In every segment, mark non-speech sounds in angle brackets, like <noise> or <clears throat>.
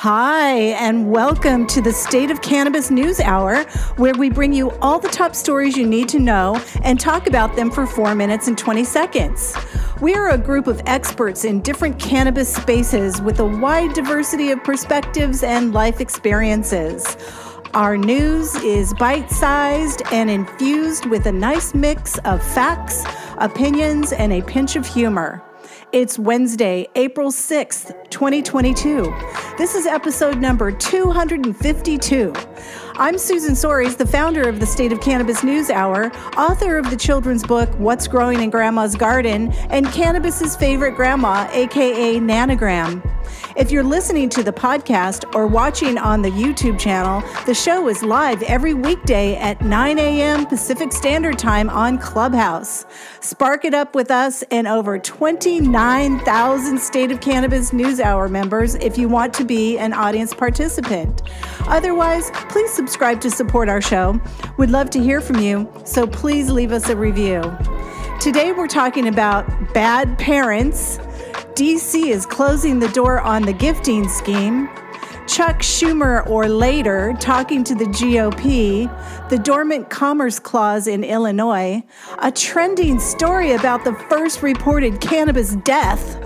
Hi, and welcome to the State of Cannabis News Hour, where we bring you all the top stories you need to know and talk about them for four minutes and 20 seconds. We are a group of experts in different cannabis spaces with a wide diversity of perspectives and life experiences. Our news is bite sized and infused with a nice mix of facts, opinions, and a pinch of humor. It's Wednesday, April 6th, 2022. This is episode number 252. I'm Susan Soares, the founder of the State of Cannabis News Hour, author of the children's book What's Growing in Grandma's Garden, and Cannabis's favorite grandma, aka Nanogram. If you're listening to the podcast or watching on the YouTube channel, the show is live every weekday at 9 a.m. Pacific Standard Time on Clubhouse. Spark it up with us and over 29,000 State of Cannabis News Hour members if you want to be an audience participant. Otherwise, please subscribe to support our show. We'd love to hear from you, so please leave us a review. Today, we're talking about bad parents DC is closing the door on the gifting scheme. Chuck Schumer or later talking to the GOP, the Dormant Commerce Clause in Illinois, a trending story about the first reported cannabis death,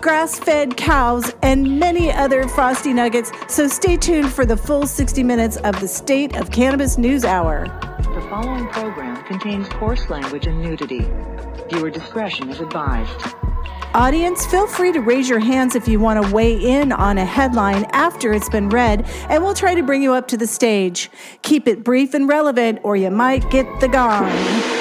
grass fed cows, and many other frosty nuggets. So stay tuned for the full 60 minutes of the State of Cannabis News Hour. The following program contains coarse language and nudity. Viewer discretion is advised. Audience, feel free to raise your hands if you want to weigh in on a headline after it's been read, and we'll try to bring you up to the stage. Keep it brief and relevant, or you might get the gong.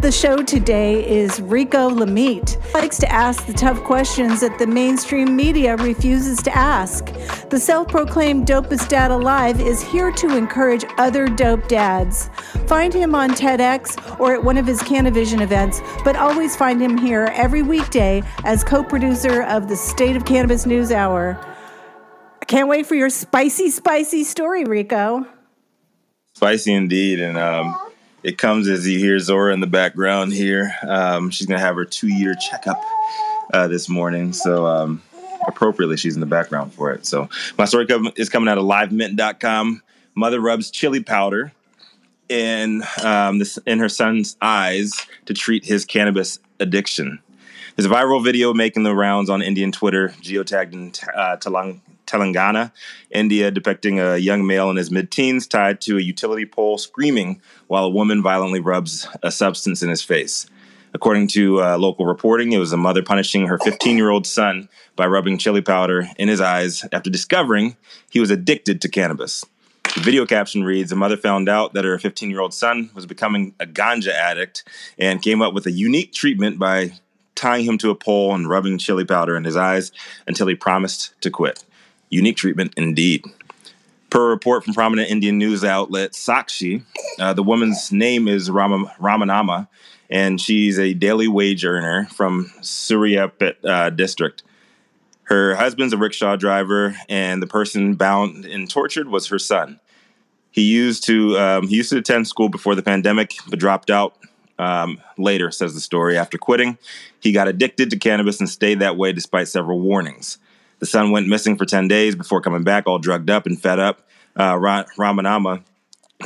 The show today is Rico Lamitte. Likes to ask the tough questions that the mainstream media refuses to ask. The self-proclaimed dopest dad alive is here to encourage other dope dads. Find him on TEDx or at one of his Canavision events, but always find him here every weekday as co-producer of the State of Cannabis News Hour. I can't wait for your spicy, spicy story, Rico. Spicy indeed, and um, it comes as you hear Zora in the background here. Um, she's gonna have her two-year checkup uh, this morning, so um, appropriately she's in the background for it. So my story is coming out of LiveMint.com. Mother rubs chili powder in um, this in her son's eyes to treat his cannabis addiction. There's a viral video making the rounds on Indian Twitter, geotagged in uh, Telang- Telangana, India, depicting a young male in his mid teens tied to a utility pole screaming while a woman violently rubs a substance in his face. According to uh, local reporting, it was a mother punishing her 15 year old son by rubbing chili powder in his eyes after discovering he was addicted to cannabis. The video caption reads A mother found out that her 15 year old son was becoming a ganja addict and came up with a unique treatment by tying him to a pole and rubbing chili powder in his eyes until he promised to quit. Unique treatment indeed. Per report from prominent Indian news outlet Sakshi, uh, the woman's name is Rama, Ramanama, and she's a daily wage earner from Suryapet uh, district. Her husband's a rickshaw driver, and the person bound and tortured was her son. He used to um, he used to attend school before the pandemic, but dropped out um, later. Says the story. After quitting, he got addicted to cannabis and stayed that way despite several warnings. The son went missing for 10 days before coming back, all drugged up and fed up. Uh, Ramanama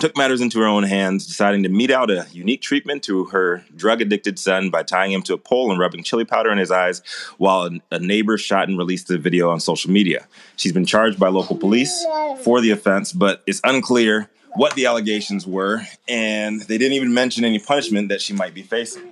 took matters into her own hands, deciding to mete out a unique treatment to her drug addicted son by tying him to a pole and rubbing chili powder in his eyes while a, neighbor shot and released the video on social media. She's been charged by local police for the offense, but it's unclear what the allegations were, and they didn't even mention any punishment that she might be facing.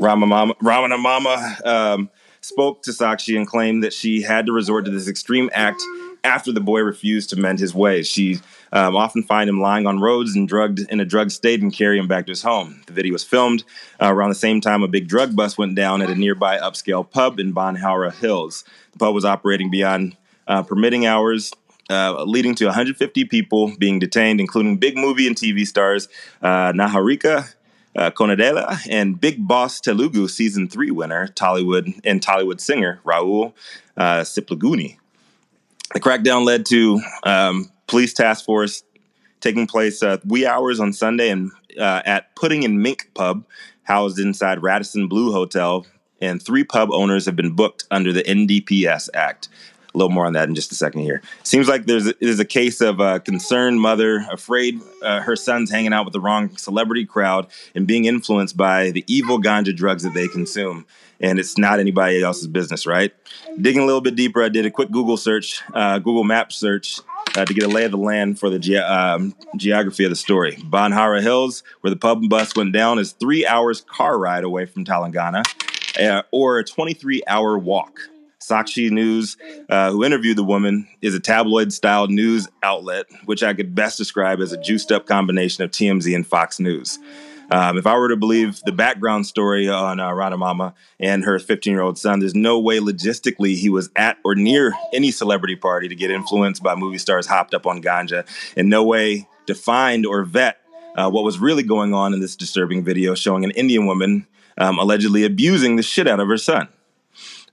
Ramanama, Ramanama um, spoke to Sakshi and claimed that she had to resort to this extreme act after the boy refused to mend his ways. She um, often find him lying on roads and drugged in a drug state and carry him back to his home. The video was filmed uh, around the same time a big drug bust went down at a nearby upscale pub in Banjara Hills. The pub was operating beyond uh, permitting hours uh, leading to 150 people being detained, including big movie and TV stars uh, Niharika uh, Konidela and Bigg Boss Telugu season three winner Tollywood and Tollywood singer Rahul uh, Sipligunj. The crackdown led to um, police task force taking place uh, wee hours on Sunday and uh, at Pudding and Mink Pub, housed inside Radisson Blu Hotel, and three pub owners have been booked under the NDPS Act. A little more on that in just a second here. Seems like there's a, there's a case of a concerned mother afraid uh, her son's hanging out with the wrong celebrity crowd and being influenced by the evil ganja drugs that they consume. And it's not anybody else's business, right? Digging a little bit deeper, I did a quick Google search, uh, Google Map search, uh, to get a lay of the land for the ge- um, geography of the story. Banjara Hills, where the pub and bus went down, is three hours car ride away from Telangana, uh, or a 23 hour walk. Sakshi News, uh, who interviewed the woman, is a tabloid style news outlet, which I could best describe as a juiced up combination of TMZ and Fox News. Um, if I were to believe the background story on uh, Rana Mama and her 15 year old son, there's no way logistically he was at or near any celebrity party to get influenced by movie stars hopped up on ganja, and no way to find or vet uh, what was really going on in this disturbing video showing an Indian woman um, allegedly abusing the shit out of her son.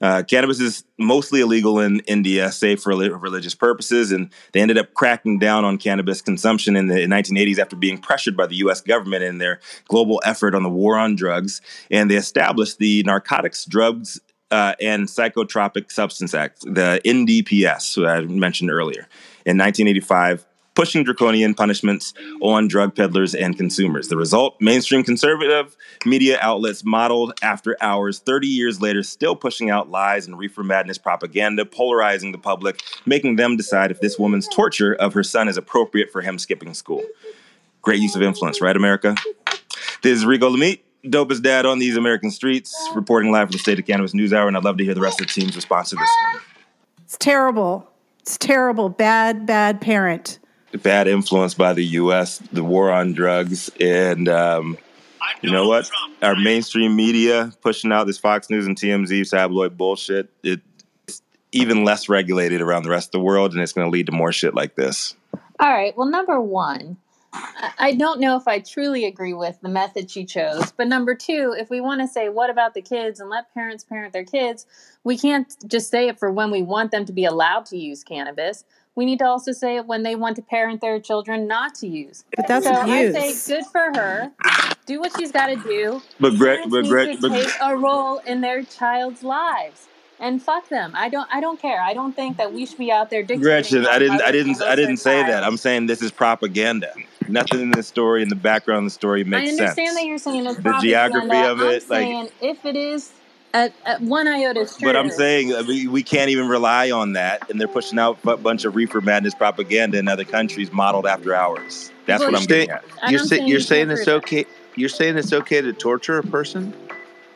Uh, cannabis is mostly illegal in India, save for religious purposes, and they ended up cracking down on cannabis consumption in the 1980s after being pressured by the U.S. government in their global effort on the war on drugs. And they established the Narcotics, Drugs, uh, and Psychotropic Substance Act, the NDPS, I mentioned earlier, in 1985 pushing draconian punishments on drug peddlers and consumers. The result mainstream conservative media outlets modeled after hours 30 years later, still pushing out lies and reefer madness propaganda, polarizing the public, making them decide if this woman's torture of her son is appropriate for him skipping school. Great use of influence, right, America? This is Rico Lamitte dopest dad on these American streets, reporting live from the State of Cannabis News Hour, and I'd love to hear the rest of the team's response to this. It's terrible. It's terrible. Bad, bad parent bad influence by the U.S., the war on drugs, and um, you know what? Our mainstream media pushing out this Fox News and TMZ tabloid bullshit. It's even less regulated around the rest of the world, and it's going to lead to more shit like this. All right. Well, number one, I don't know if I truly agree with the method she chose. But number two, if we want to say, what about the kids and let parents parent their kids, we can't just say it for when we want them to be allowed to use cannabis we need to also say when they want to parent their children not to use. But that's so abuse. I say good for her. Do what she's got to do. But Brett, but Brett, to take a role in their child's lives. And fuck them. I don't. I don't care. I don't think that we should be out there dictating. Gretchen, I didn't. I didn't. I didn't say that. I'm saying this is propaganda. Nothing in the story, in the background of the story, makes sense. I understand sense. that you're saying it's the geography of it. I'm like, saying if it is at, at one iota true. But I'm saying uh, we, we can't even rely on that, and they're pushing out a bunch of reefer madness propaganda in other countries modeled after ours. That's well, what I'm saying. You're, say, you're saying it's okay. You're saying it's okay to torture a person.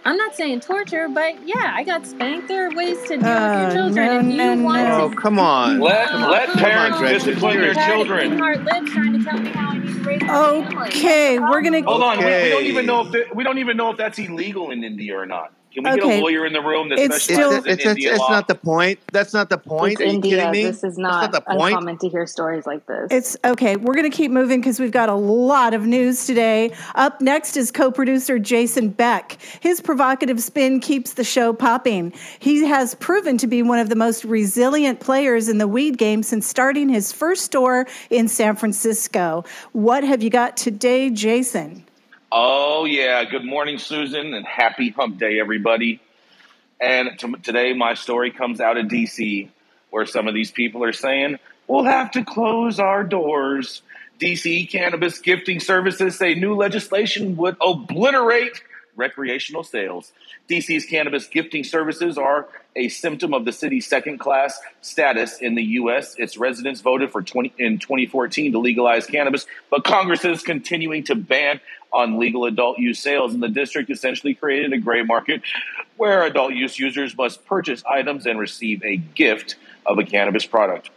I'm not saying torture, but yeah, I got spanked. There are ways to deal uh, with your children. No, if you no, want no. to, oh, come on. Let let parents on, discipline their children. Okay, we're gonna. Hold on. Okay. We, we, don't even know if the, we don't even know if that's illegal in India or not. Can we okay. get a lawyer in the room that it's still it's, it's, it's, it's not the point. That's not the point. It's Are you India. kidding me? This is not, not the point. uncommon to hear stories like this. It's okay. We're going to keep moving because we've got a lot of news today. Up next is co-producer Jason Beck. His provocative spin keeps the show popping. He has proven to be one of the most resilient players in the weed game since starting his first store in San Francisco. What have you got today, Jason? Oh, yeah. Good morning, Susan, and happy hump day, everybody. And t- today, my story comes out of DC, where some of these people are saying, we'll have to close our doors. DC cannabis gifting services say new legislation would obliterate recreational sales. DC's cannabis gifting services are a symptom of the city's second class status in the U.S. Its residents voted for 20, in 2014 to legalize cannabis, but Congress is continuing to ban on legal adult use sales, and the district essentially created a gray market where adult use users must purchase items and receive a gift of a cannabis product.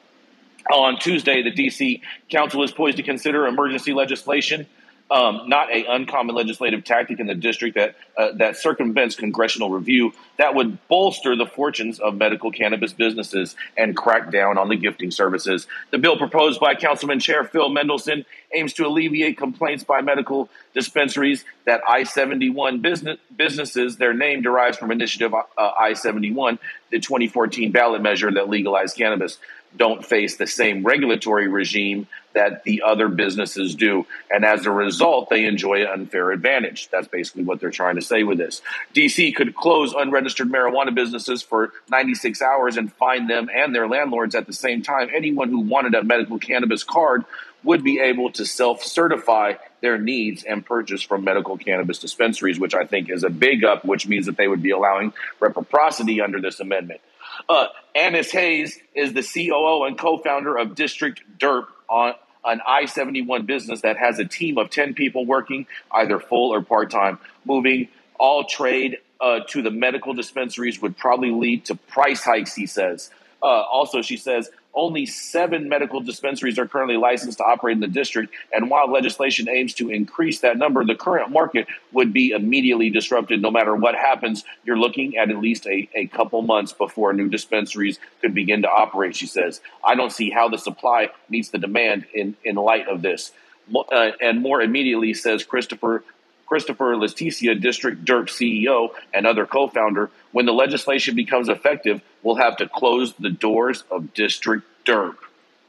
On Tuesday, the DC Council is poised to consider emergency legislation um, not a uncommon legislative tactic in the district that uh, that circumvents congressional review that would bolster the fortunes of medical cannabis businesses and crack down on the gifting services. The bill proposed by Councilman Chair Phil Mendelson aims to alleviate complaints by medical dispensaries that I-71 business, businesses, their name derives from Initiative uh, I-71, the 2014 ballot measure that legalized cannabis don't face the same regulatory regime that the other businesses do. And as a result, they enjoy an unfair advantage. That's basically what they're trying to say with this. DC could close unregistered marijuana businesses for 96 hours and fine them and their landlords at the same time. Anyone who wanted a medical cannabis card would be able to self certify their needs and purchase from medical cannabis dispensaries, which I think is a big up, which means that they would be allowing reciprocity under this amendment. Uh, Annis Hayes is the COO and co-founder of District Derp on an I-71 business that has a team of 10 people working either full or part-time. Moving all trade uh, to the medical dispensaries would probably lead to price hikes, he says. Uh, also, she says only seven medical dispensaries are currently licensed to operate in the district. And while legislation aims to increase that number, the current market would be immediately disrupted. No matter what happens, you're looking at at least a, a couple months before new dispensaries could begin to operate, she says. I don't see how the supply meets the demand in, in light of this. Uh, and more immediately, says Christopher Christopher Leticia, District DERP CEO and other co-founder, when the legislation becomes effective, we'll have to close the doors of District DERP.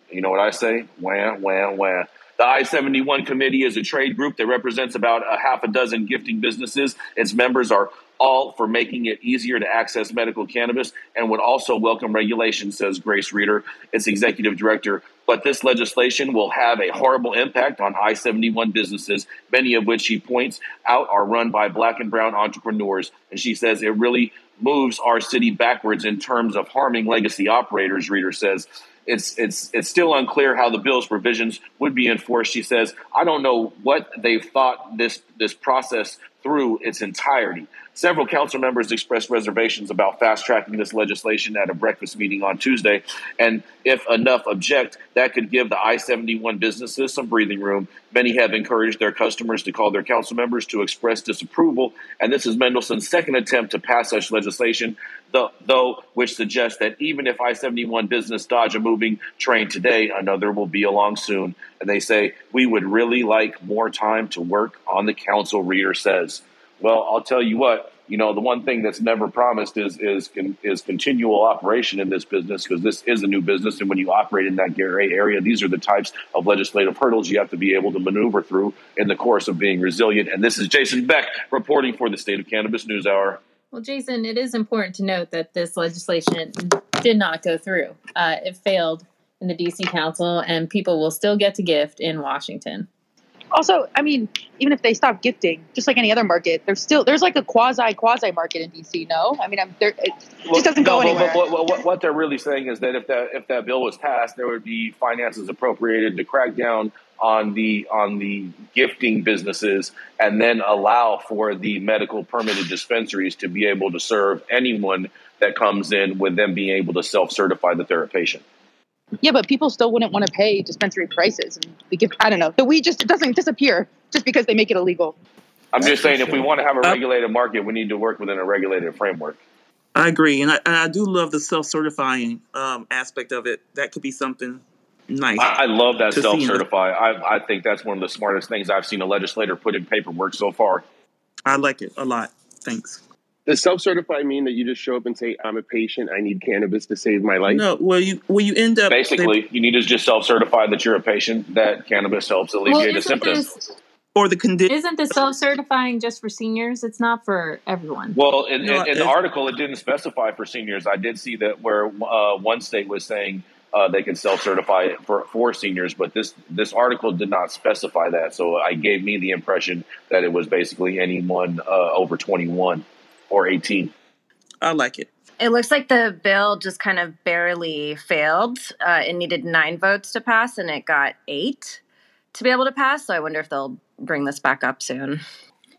You know what I say? Wah, wah, wah. The I 71 committee is a trade group that represents about a half a dozen gifting businesses. Its members are all for making it easier to access medical cannabis and would also welcome regulation, says Grace Reeder, its executive director. But this legislation will have a horrible impact on I 71 businesses, many of which she points out are run by black and brown entrepreneurs. And she says it really moves our city backwards in terms of harming legacy operators, Reeder says it's it's it's still unclear how the bill's provisions would be enforced. She says, "I don't know what they've thought this this process through its entirety. Several council members expressed reservations about fast tracking this legislation at a breakfast meeting on Tuesday. And if enough object, that could give the I 71 businesses some breathing room. Many have encouraged their customers to call their council members to express disapproval. And this is Mendelson's second attempt to pass such legislation, though, though which suggests that even if I 71 business dodge a moving train today, another will be along soon. And they say, We would really like more time to work on the council, Reeder says. Well, I'll tell you what. You know, the one thing that's never promised is is is continual operation in this business because this is a new business, and when you operate in that gray area, these are the types of legislative hurdles you have to be able to maneuver through in the course of being resilient. And this is Jason Beck reporting for the State of Cannabis News Hour. Well, Jason, it is important to note that this legislation did not go through. Uh, it failed in the DC Council, and people will still get to gift in Washington. Also, I mean, even if they stop gifting, just like any other market, there's still there's like a quasi quasi market in DC. No, I mean, I'm, there, it well, just doesn't no, go anywhere. But, but, but, what they're really saying is that if that if that bill was passed, there would be finances appropriated to crack down on the on the gifting businesses, and then allow for the medical permitted dispensaries to be able to serve anyone that comes in, with them being able to self certify that they're a patient. Yeah, but people still wouldn't want to pay dispensary prices. And we give, I don't know. The weed just doesn't disappear just because they make it illegal. I'm just saying, if we want to have a uh, regulated market, we need to work within a regulated framework. I agree, and I, and I do love the self-certifying um, aspect of it. That could be something nice. I, I love that self-certify. I, I think that's one of the smartest things I've seen a legislator put in paperwork so far. I like it a lot. Thanks. Does self-certify mean that you just show up and say, "I'm a patient. I need cannabis to save my life"? No. Well, you well you end up basically they, you need to just self-certify that you're a patient that cannabis helps alleviate well, the symptoms. This, or the condition. Isn't the self-certifying just for seniors? It's not for everyone. Well, in, no, in, in the article, it didn't specify for seniors. I did see that where uh, one state was saying uh, they can self-certify for for seniors, but this this article did not specify that. So I gave me the impression that it was basically anyone uh, over 21 or 18. I like it. It looks like the bill just kind of barely failed. Uh, it needed nine votes to pass, and it got eight to be able to pass. So I wonder if they'll bring this back up soon.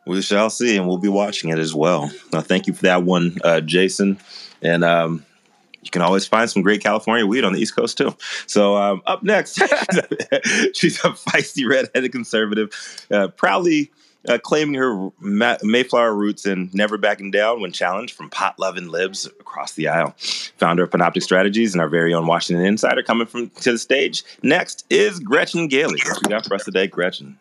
We shall see, and we'll be watching it as well. Now, thank you for that one, uh, Jason. And um, you can always find some great California weed on the East Coast too. So um, up next, <laughs> she's a feisty redheaded conservative, uh, proudly uh, claiming her Ma- Mayflower roots and never backing down when challenged from pot loving libs across the aisle. Founder of Panoptic Strategies and our very own Washington Insider coming from to the stage. Next is Gretchen Gailey. What we got for us today, Gretchen?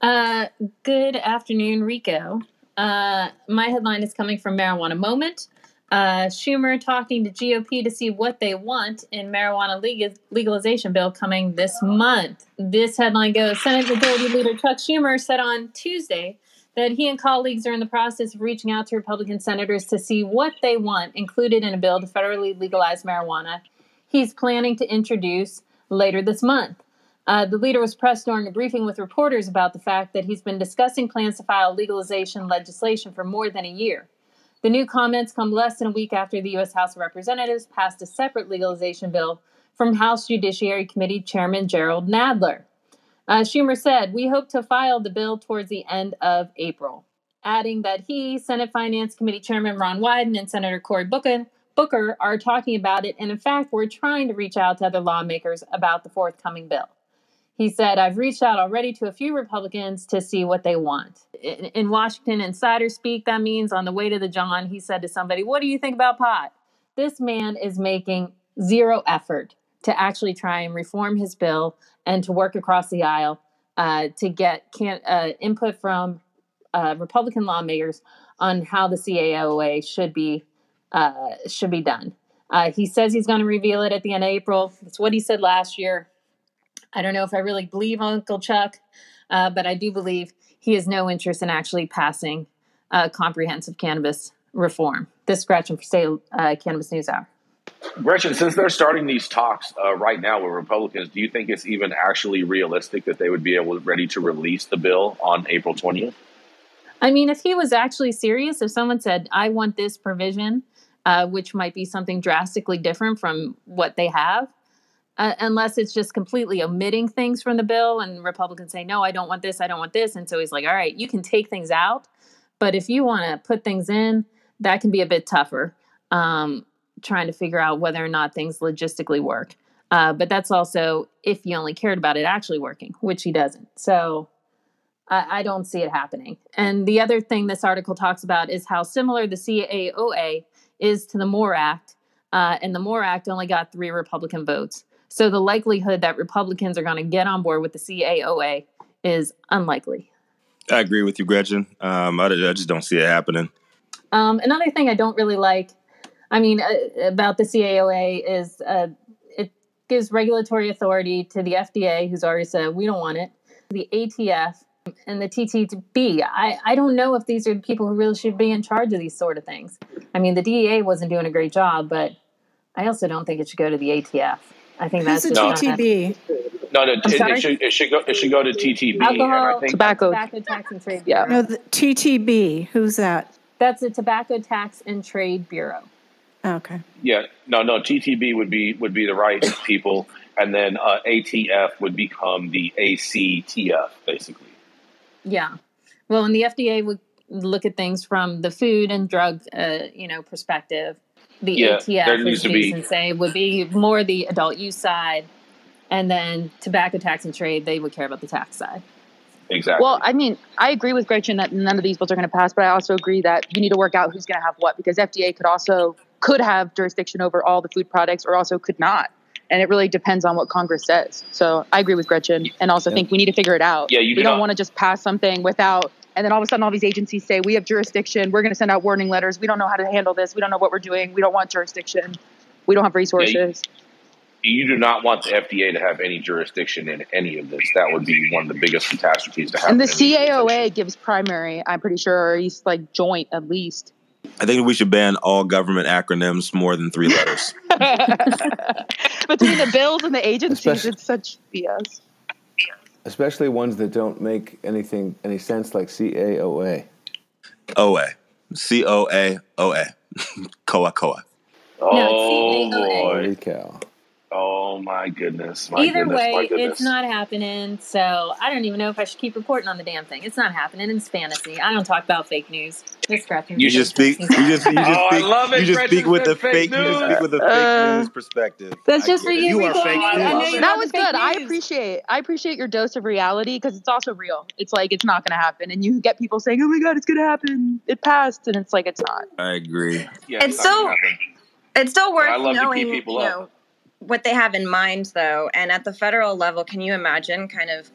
Uh, good afternoon, Rico. Uh, my headline is coming from Marijuana Moment. Uh, Schumer talking to GOP to see what they want in marijuana legal- legalization bill coming this month. This headline goes Senate Majority Leader Chuck Schumer said on Tuesday that he and colleagues are in the process of reaching out to Republican senators to see what they want included in a bill to federally legalize marijuana he's planning to introduce later this month. Uh, the leader was pressed during a briefing with reporters about the fact that he's been discussing plans to file legalization legislation for more than a year. The new comments come less than a week after the U.S. House of Representatives passed a separate legalization bill from House Judiciary Committee Chairman Jerrold Nadler. Uh, Schumer said, We hope to file the bill towards the end of April, adding that he, Senate Finance Committee Chairman Ron Wyden, and Senator Cory Booker, Booker are talking about it. And in fact, we're trying to reach out to other lawmakers about the forthcoming bill. He said, I've reached out already to a few Republicans to see what they want. In, in, Washington insider speak, that means on the way to the John, he said to somebody, What do you think about pot? This man is making zero effort to actually try and reform his bill and to work across the aisle uh, to get can, uh, input from uh, Republican lawmakers on how the CAOA should be uh, should be done. Uh, he says he's going to reveal it at the end of April. That's what he said last year. I don't know if I really believe Uncle Chuck, uh, but I do believe he has no interest in actually passing uh, comprehensive cannabis reform. This Gretchen for State uh, Cannabis News Hour. Gretchen, since they're starting these talks uh, right now with Republicans, do you think it's even actually realistic that they would be able ready to release the bill on April twentieth? I mean, if he was actually serious, if someone said, "I want this provision," uh, which might be something drastically different from what they have, uh, unless it's just completely omitting things from the bill and Republicans say, no, I don't want this, I don't want this. And so he's like, all right, you can take things out. But if you want to put things in, that can be a bit tougher, um, trying to figure out whether or not things logistically work. Uh, but that's also if he only cared about it actually working, which he doesn't. So I, I don't see it happening. And the other thing this article talks about is how similar the CAOA is to the MORE Act. Uh, and the MORE Act only got three Republican votes. So the likelihood that Republicans are going to get on board with the CAOA is unlikely. I agree with you, Gretchen. Um, I, I, just don't see it happening. Um, another thing I don't really like, I mean, uh, about the CAOA is uh, it gives regulatory authority to the FDA, who's already said we don't want it, the ATF, and the TTB. I, I don't know if these are the people who really should be in charge of these sort of things. I mean, the DEA wasn't doing a great job, but I also don't think it should go to the ATF. I think that's a TTB. No, no, it, it, should it should go it should go to TTB. Alcohol, think, tobacco, tobacco tax and trade. Yeah. No, the TTB. Who's that? That's the Tobacco Tax and Trade Bureau. Okay. Yeah, no, no. TTB would be would be the right people, and then uh, ATF would become the ACTF, basically. Yeah. Well, and the FDA would look at things from the food and drug, uh, you know, perspective the Yeah, there ATF, needs as to be- Jason say, would be more the adult use side, and then tobacco tax and trade, they would care about the tax side. Exactly. Well, I mean, I agree with Gretchen that none of these bills are going to pass, but I also agree that you need to work out who's going to have what because FDA could also could have jurisdiction over all the food products or also could not. And it really depends on what Congress says. So I agree with Gretchen and also think we need to figure it out. Yeah, you we do don't not- want to just pass something without and then all of a sudden all these agencies say we have jurisdiction, we're going to send out warning letters, we don't know how to handle this, we don't know what we're doing, we don't want jurisdiction, we don't have resources. you do not want the FDA to have any jurisdiction in any of this. That would be one of the biggest catastrophes to happen. and the in the CAOA gives primary, I'm pretty sure, or at least like joint at least. I think we should ban all government acronyms more than three letters. <laughs> Between the bills and the agencies, Especially- it's such BS. Especially ones that don't make anything any sense, like CAOA. OA. C O A O A. <laughs> Koa Koa. Oh boy! Holy cow! Oh my goodness! My Either goodness, my way, goodness. it's not happening. So I don't even know if I should keep reporting on the damn thing. It's not happening. It's fantasy. I don't talk about fake news. You just speak. You just. You just Oh, I love it. You just Gretchen speak with said the fake. You just speak with the fake Uh, news perspective. That's just for it. you. You are Rico. fake news. that was the fake good. I appreciate. I appreciate your dose of reality because it's also real. It's like it's not going to happen, and you get people saying, "Oh my god, it's going to happen. It passed," and it's like it's not. I agree. Yeah, It's not gonna so- It's still But I worth love to keep knowing, people you up. know, what they have in mind, though. And at the federal level, can you imagine kind of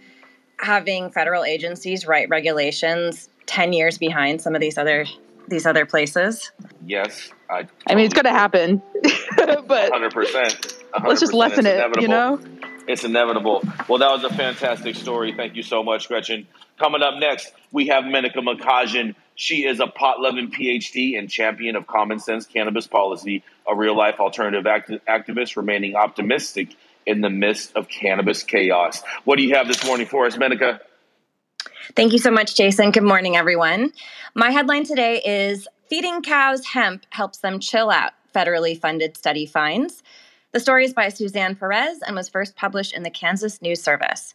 having federal agencies write regulations ten years behind some of these other these other places? Yes, I. I mean, it's going to happen, <laughs> but Hundred percent. let's just lessen it. You know. It's inevitable. Well, that was a fantastic story. Thank you so much, Gretchen. Coming up next, we have Menaka Mahajan. She is a pot loving PhD and champion of common sense cannabis policy, a real life alternative act- activist remaining optimistic in the midst of cannabis chaos. What do you have this morning for us, Menaka? Thank you so much, Jason. Good morning, everyone. My headline today is Feeding Cows Hemp Helps Them Chill Out, federally funded study finds. The story is by Suzanne Perez and was first published in the Kansas News Service.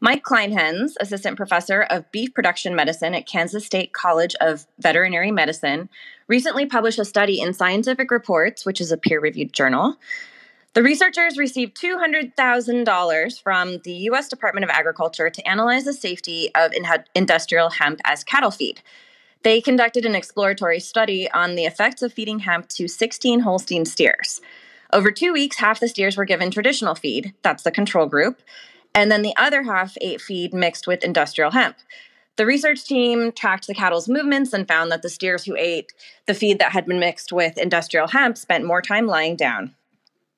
Mike Kleinhenz, assistant professor of beef production medicine at Kansas State College of Veterinary Medicine, recently published a study in Scientific Reports, which is a peer reviewed journal. The researchers received $200,000 from the U.S. Department of Agriculture to analyze the safety of in- industrial hemp as cattle feed. They conducted an exploratory study on the effects of feeding hemp to 16 Holstein steers. Over two weeks, half the steers were given traditional feed, that's the control group, and then the other half ate feed mixed with industrial hemp. The research team tracked the cattle's movements and found that the steers who ate the feed that had been mixed with industrial hemp spent more time lying down.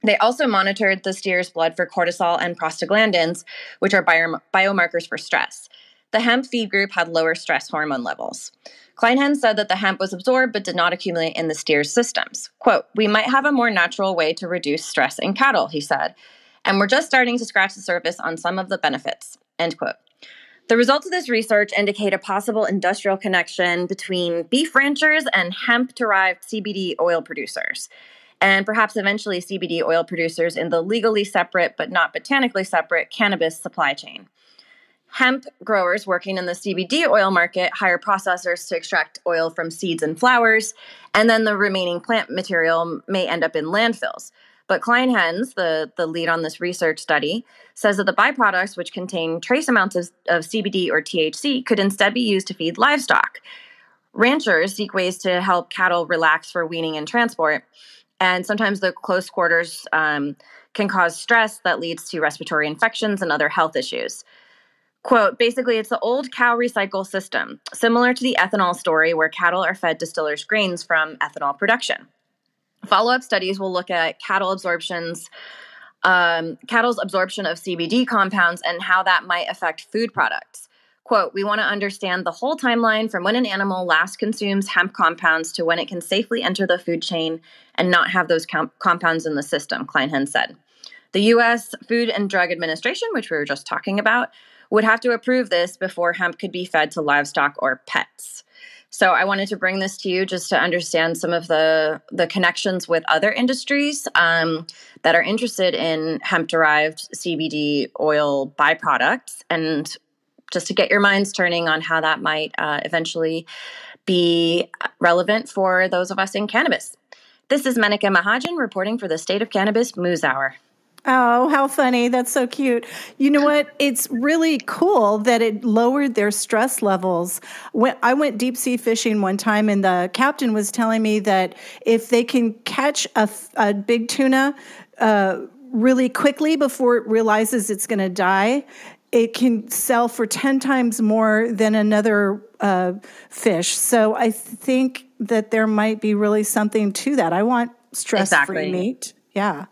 They also monitored the steer's blood for cortisol and prostaglandins, which are bio- biomarkers for stress. The hemp feed group had lower stress hormone levels. Kleinhen said that the hemp was absorbed but did not accumulate in the steer's systems. Quote, We might have a more natural way to reduce stress in cattle, he said, and we're just starting to scratch the surface on some of the benefits. End quote. The results of this research indicate a possible industrial connection between beef ranchers and hemp derived CBD oil producers, and perhaps eventually CBD oil producers in the legally separate but not botanically separate cannabis supply chain. Hemp growers working in the CBD oil market hire processors to extract oil from seeds and flowers, and then the remaining plant material may end up in landfills. But Kleinhenz, the, the lead on this research study, says that the byproducts, which contain trace amounts of, of CBD or THC, could instead be used to feed livestock. Ranchers seek ways to help cattle relax for weaning and transport, and sometimes the close quarters um, can cause stress that leads to respiratory infections and other health issues. Quote, basically, it's the old cow recycle system, similar to the ethanol story where cattle are fed distillers' grains from ethanol production. Follow up studies will look at cattle absorptions, um, cattle's absorption of CBD compounds, and how that might affect food products. Quote, we want to understand the whole timeline from when an animal last consumes hemp compounds to when it can safely enter the food chain and not have those com- compounds in the system, Kleinhen said. The U.S. Food and Drug Administration, which we were just talking about, would have to approve this before hemp could be fed to livestock or pets. So I wanted to bring this to you just to understand some of the the connections with other industries um, that are interested in hemp derived CBD oil byproducts, and just to get your minds turning on how that might uh, eventually be relevant for those of us in cannabis. This is Menaka Mahajan reporting for the State of Cannabis Moose Hour. Oh, how funny. That's so cute. You know what? It's really cool that it lowered their stress levels. When I went deep sea fishing one time and the captain was telling me that if they can catch a, a big tuna uh, really quickly before it realizes it's going to die, it can sell for 10 times more than another uh, fish. So I think that there might be really something to that. I want stress free Exactly. meat. Yeah.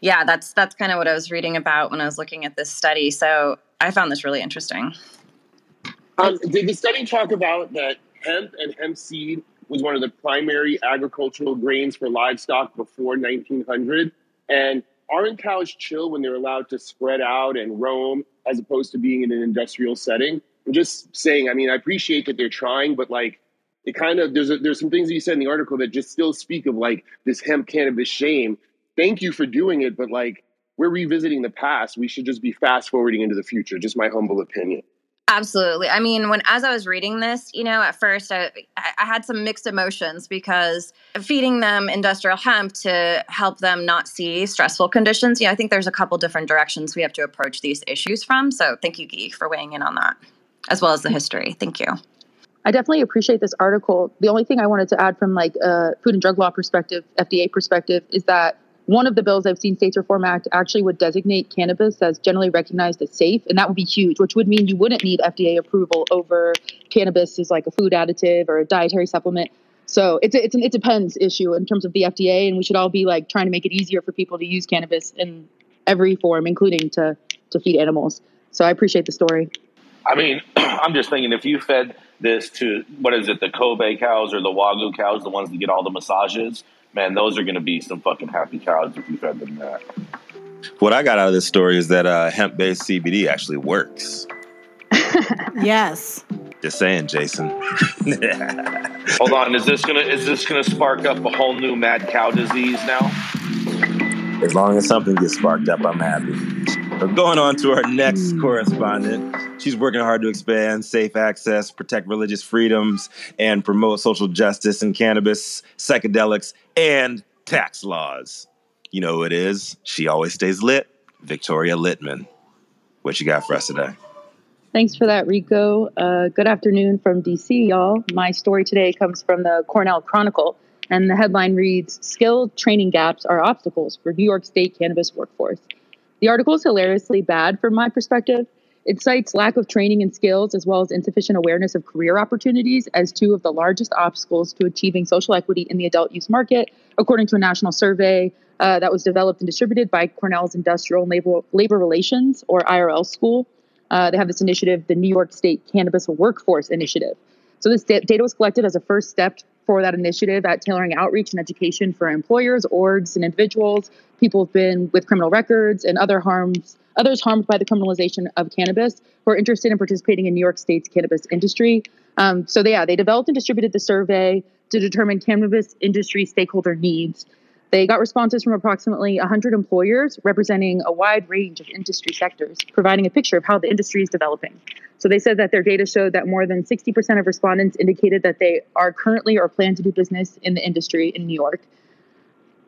Yeah, that's that's kind of what I was reading about when I was looking at this study. So I found this really interesting. Um, did the study talk about that hemp and hemp seed was one of the primary agricultural grains for livestock before 1900? And aren't cows chill when they're allowed to spread out and roam as opposed to being in an industrial setting? I'm just saying. I mean, I appreciate that they're trying, but like, it kind of there's a, there's some things that you said in the article that just still speak of like this hemp cannabis shame. Thank you for doing it, but like we're revisiting the past. We should just be fast forwarding into the future. Just my humble opinion. Absolutely. I mean, when as I was reading this, you know, at first I, I had some mixed emotions because feeding them industrial hemp to help them not see stressful conditions. Yeah, I think there's a couple different directions we have to approach these issues from. So thank you, Guy, for weighing in on that, as well as the history. Thank you. I definitely appreciate this article. The only thing I wanted to add from like a food and drug law perspective, FDA perspective, is that one of the bills I've seen States Reform Act actually would designate cannabis as generally recognized as safe, and that would be huge, which would mean you wouldn't need FDA approval over cannabis as like a food additive or a dietary supplement. So it's a, it's an it depends issue in terms of the FDA, and we should all be like trying to make it easier for people to use cannabis in every form, including to to feed animals. So I appreciate the story. I mean, <clears throat> I'm just thinking if you fed this to what is it, the Kobe cows or the Wagyu cows, the ones that get all the massages, man, those are going to be some fucking happy cows if you fed them that. What I got out of this story is that uh, hemp based CBD actually works. <laughs> yes. Just saying, Jason. <laughs> Hold on, is this gonna is this gonna spark up a whole new mad cow disease now? As long as something gets sparked up, I'm happy. But going on to our next hmm. correspondent, she's working hard to expand safe access, protect religious freedoms, and promote social justice in cannabis, psychedelics, and tax laws. You know who it is? She always stays lit. Victoria Litman. What you got for us today? Thanks for that, Rico. Uh, good afternoon from DC, y'all. My story today comes from the Cornell Chronicle, and the headline reads Skill training gaps are obstacles for New York State cannabis workforce. The article is hilariously bad from my perspective. It cites lack of training and skills as well as insufficient awareness of career opportunities as two of the largest obstacles to achieving social equity in the adult use market, according to a national survey uh, that was developed and distributed by Cornell's Industrial Labor, Labor Relations, or IRL School. Uh, they have this initiative, the New York State Cannabis Workforce Initiative. So, this data was collected as a first step for that initiative at tailoring outreach and education for employers, orgs, and individuals, people who've been with criminal records, and other harms, others harmed by the criminalization of cannabis who are interested in participating in New York State's cannabis industry. Um, so, they, yeah, they developed and distributed the survey to determine cannabis industry stakeholder needs. They got responses from approximately 100 employers representing a wide range of industry sectors, providing a picture of how the industry is developing. So they said that their data showed that more than 60% of respondents indicated that they are currently or plan to do business in the industry in New York.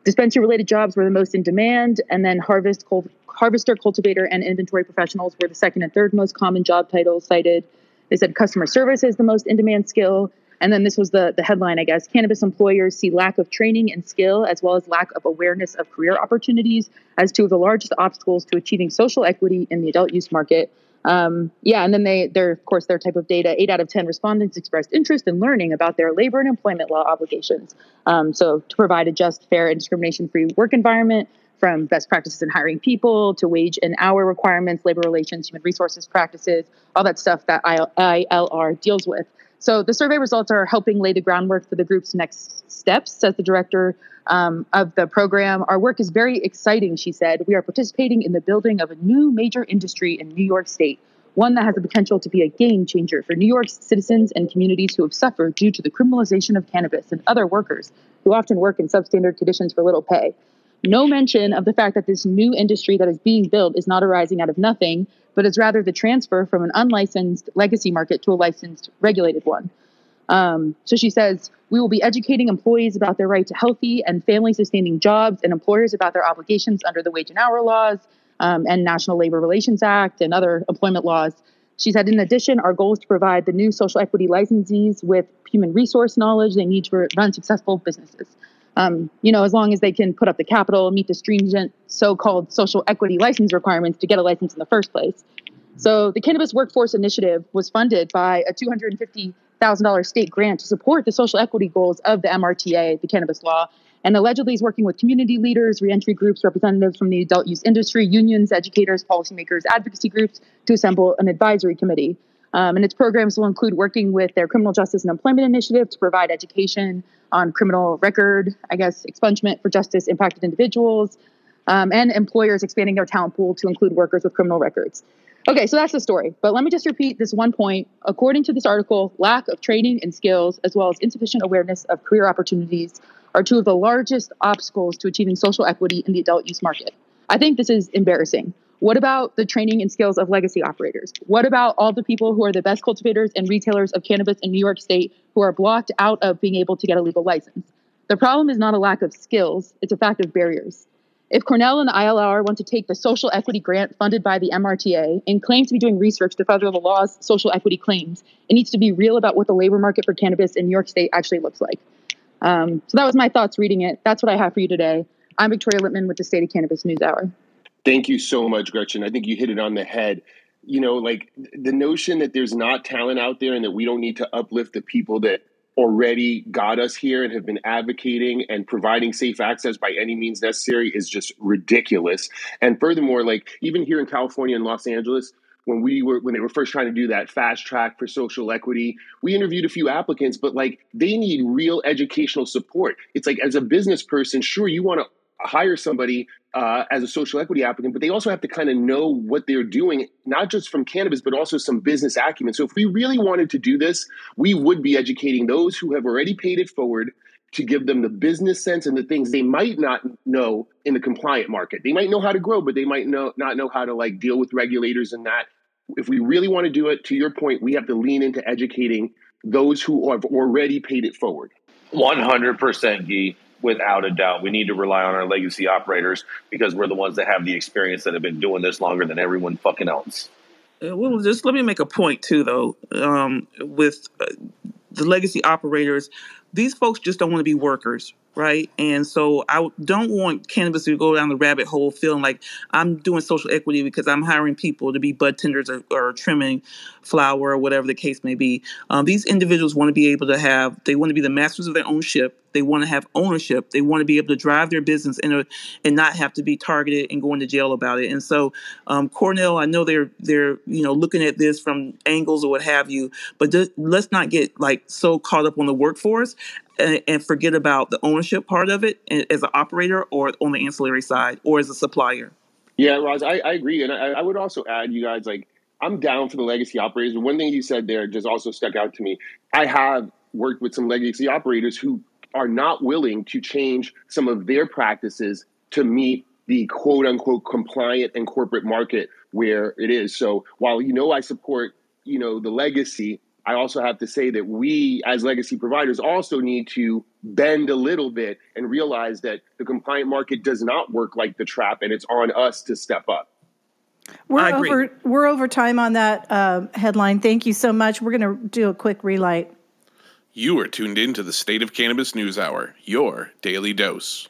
Dispensary related jobs were the most in demand, and then harvest, cul- harvester, cultivator, and inventory professionals were the second and third most common job titles cited. They said customer service is the most in demand skill. And then this was the, the headline, I guess. Cannabis employers see lack of training and skill, as well as lack of awareness of career opportunities, as two of the largest obstacles to achieving social equity in the adult use market. Um, yeah, and then they, their, of course, their type of data. Eight out of ten respondents expressed interest in learning about their labor and employment law obligations. Um, so, to provide a just, fair, and discrimination-free work environment, from best practices in hiring people to wage and hour requirements, labor relations, human resources practices, all that stuff that ILR deals with. So the survey results are helping lay the groundwork for the group's next steps, says the director um, of the program. Our work is very exciting, she said. We are participating in the building of a new major industry in New York State, one that has the potential to be a game changer for New York's citizens and communities who have suffered due to the criminalization of cannabis and other workers who often work in substandard conditions for little pay. No mention of the fact that this new industry that is being built is not arising out of nothing, but is rather the transfer from an unlicensed legacy market to a licensed regulated one. Um, so she says, we will be educating employees about their right to healthy and family sustaining jobs and employers about their obligations under the wage and hour laws um, and National Labor Relations Act and other employment laws. She said, in addition, our goal is to provide the new social equity licensees with human resource knowledge they need to run successful businesses. Um, you know, as long as they can put up the capital, meet the stringent so-called social equity license requirements to get a license in the first place. So the Cannabis Workforce Initiative was funded by a $250,000 state grant to support the social equity goals of the MRTA, the cannabis law, and allegedly is working with community leaders, reentry groups, representatives from the adult use industry, unions, educators, policymakers, advocacy groups to assemble an advisory committee. Um, and its programs will include working with their criminal justice and employment initiative to provide education on criminal record, I guess, expungement for justice impacted individuals, um, and employers expanding their talent pool to include workers with criminal records. Okay, so that's the story. But let me just repeat this one point. According to this article, lack of training and skills, as well as insufficient awareness of career opportunities, are two of the largest obstacles to achieving social equity in the adult use market. I think this is embarrassing. What about the training and skills of legacy operators? What about all the people who are the best cultivators and retailers of cannabis in New York State who are blocked out of being able to get a legal license? The problem is not a lack of skills, it's a fact of barriers. If Cornell and the ILR want to take the social equity grant funded by the MRTA and claim to be doing research to further the law's social equity claims, it needs to be real about what the labor market for cannabis in New York State actually looks like. Um, so that was my thoughts reading it. That's what I have for you today. I'm Victoria Litman with the State of Cannabis News Hour. Thank you so much, Gretchen. I think you hit it on the head. You know, like the notion that there's not talent out there and that we don't need to uplift the people that already got us here and have been advocating and providing safe access by any means necessary is just ridiculous. And furthermore, like even here in California and Los Angeles, when we were when they were first trying to do that fast track for social equity we interviewed a few applicants but like they need real educational support it's like as a business person sure you want to hire somebody uh, as a social equity applicant, but they also have to kind of know what they're doing, not just from cannabis, but also some business acumen. So if we really wanted to do this, we would be educating those who have already paid it forward to give them the business sense and the things they might not know in the compliant market. They might know how to grow, but they might know not know how to like deal with regulators and that. If we really want to do it, to your point, we have to lean into educating those who have already paid it forward. 100% Guy without a doubt. We need to rely on our legacy operators because we're the ones that have the experience that have been doing this longer than everyone fucking else. Uh, well, just let me make a point too, though. Um, with uh, the legacy operators, these folks just don't want to be workers right? And so I don't want cannabis to go down the rabbit hole feeling like I'm doing social equity because I'm hiring people to be bud tenders or, or trimming flower or whatever the case may be. Um, these individuals want to be able to have, they want to be the masters of their own ship. They want to have ownership. They want to be able to drive their business in a, and not have to be targeted and going to jail about it. And so, um, Cornell, I know they're they're you know looking at this from angles or what have you, but just, let's not get like so caught up on the workforce and, and forget about the ownership part of it as an operator or on the ancillary side or as a supplier. Yeah, Roz, I, I agree. And I, I would also add, you guys, like, I'm down for the legacy operators. One thing you said there just also stuck out to me. I have worked with some legacy operators who are not willing to change some of their practices to meet the quote unquote compliant and corporate market where it is. So while you know I support, you know, the legacy, I also have to say that we, as legacy providers, also need to bend a little bit and realize that the compliant market does not work like the trap, and it's on us to step up. We're over. We're over time on that uh, headline. Thank you so much. We're going to do a quick relight. You are tuned in to the State of Cannabis News Hour, your daily dose.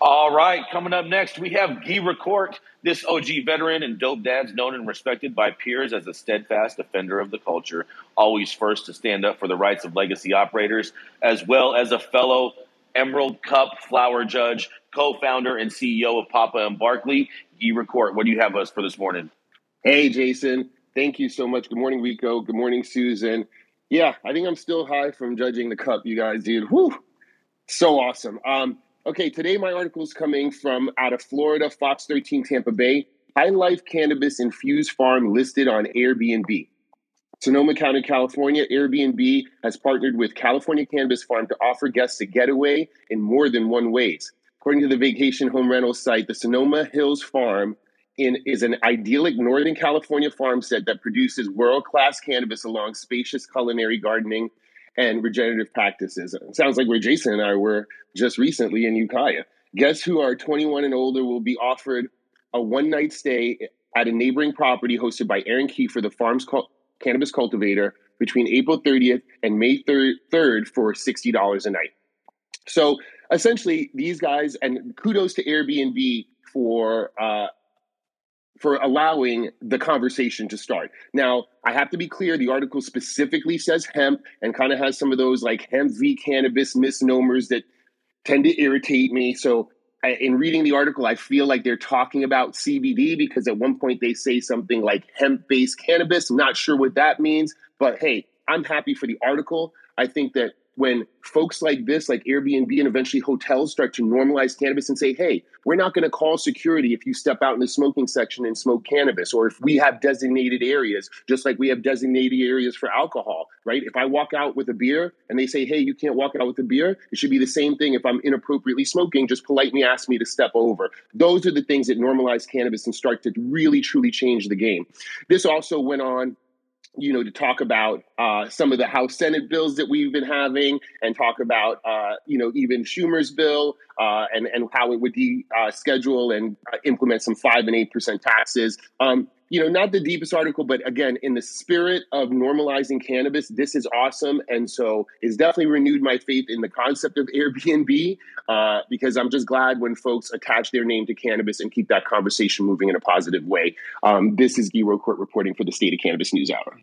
All right, coming up next, we have Guy Rocourt, this OG veteran and dope dads known and respected by peers as a steadfast defender of the culture, always first to stand up for the rights of legacy operators, as well as a fellow Emerald Cup flower judge, co-founder and CEO of Papa and Barkley. Guy Rocourt, what do you have us for this morning? Hey, Jason. Thank you so much. Good morning, Rico. Good morning, Susan. Yeah, I think I'm still high from judging the cup, you guys, dude. Whew. So awesome. Um, Okay, today my article is coming from out of Florida, Fox 13 Tampa Bay. High Life Cannabis Infused Farm listed on Airbnb. Sonoma County, California, Airbnb has partnered with California Cannabis Farm to offer guests a getaway in more than one ways. According to the vacation home rental site, the Sonoma Hills Farm in, is an idyllic Northern California farmstead that produces world class cannabis along spacious culinary gardening and regenerative practices. It sounds like where Jason and I were just recently in Ukiah. Guests who are 21 and older will be offered a one night stay at a neighboring property hosted by Aaron Key for the farm's cannabis cultivator, between April 30th and May 3rd for $60 a night. So essentially, these guys, and kudos to Airbnb for uh, for allowing the conversation to start. Now, I have to be clear the article specifically says hemp and kind of has some of those like hemp v cannabis misnomers that tend to irritate me. So, in reading the article, I feel like they're talking about CBD because at one point they say something like hemp based cannabis. I'm not sure what that means, But hey, I'm happy for the article. I think that when folks like this, like Airbnb and eventually hotels, start to normalize cannabis and say, hey, we're not going to call security if you step out in the smoking section and smoke cannabis, or if we have designated areas, just like we have designated areas for alcohol, right? If I walk out with a beer and they say, hey, you can't walk out with a beer, it should be the same thing if I'm inappropriately smoking, just politely ask me to step over. Those are the things that normalize cannabis and start to really, truly change the game. This also went on you know, to talk about uh, some of the House Senate bills that we've been having, and talk about, uh, you know, even Schumer's bill uh, and and how it would de- uh, schedule and uh, implement some five and eight percent taxes. Um, you know, not the deepest article, but again, in the spirit of normalizing cannabis, this is awesome. And so it's definitely renewed my faith in the concept of <laughs> Airbnb uh, because I'm just glad when folks attach their name to cannabis and keep that conversation moving in a positive way. Um, this is Guy Rocourt reporting for the State of Cannabis News Hour.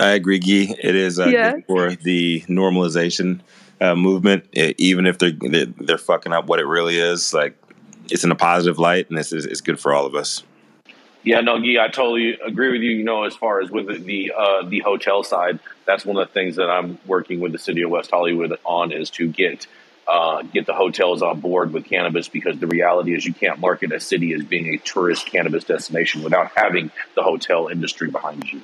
I agree, Guy. It is uh, yeah. for the normalization uh, movement, it, even if they're they're fucking up what it really is. Like, it's in a positive light, and this is it's good for all of us. Yeah, no, Guy, I totally agree with you. You know, as far as with the uh, the hotel side, that's one of the things that I'm working with the city of West Hollywood on is to get uh, get the hotels on board with cannabis because the reality is you can't market a city as being a tourist cannabis destination without having the hotel industry behind you.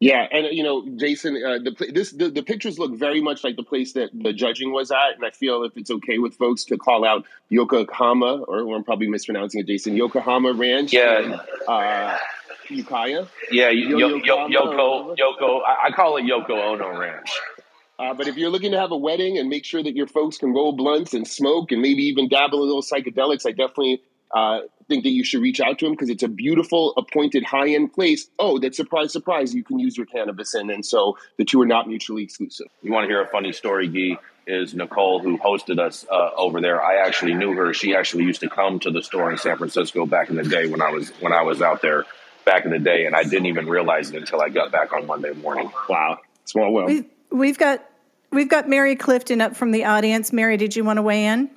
Yeah, and you know, Jason, uh, the this the, the pictures look very much like the place that the judging was at, and I feel if it's okay with folks to call out Yokohama, or, or I'm probably mispronouncing it, Jason, Yokohama Ranch. Yeah. uh, Ukiah. Yeah, Yo- Yo- Yo- Yoko, Yoko. I, I call it Yoko Ono Ranch. Uh, but if you're looking to have a wedding and make sure that your folks can roll blunts and smoke and maybe even dabble a little psychedelics, I definitely uh, think that you should reach out to him because it's a beautiful, appointed, high end place. Oh, that surprise, surprise, you can use your cannabis in. And so the two are not mutually exclusive. You want to hear a funny story, Guy? Is Nicole who hosted us uh, over there? I actually knew her. She actually used to come to the store in San Francisco back in the day when I was when I was out there back in the day, and I didn't even realize it until I got back on Monday morning. Wow, small world. We've, we've got we've got Mary Clifton up from the audience. Mary, did you want to weigh in?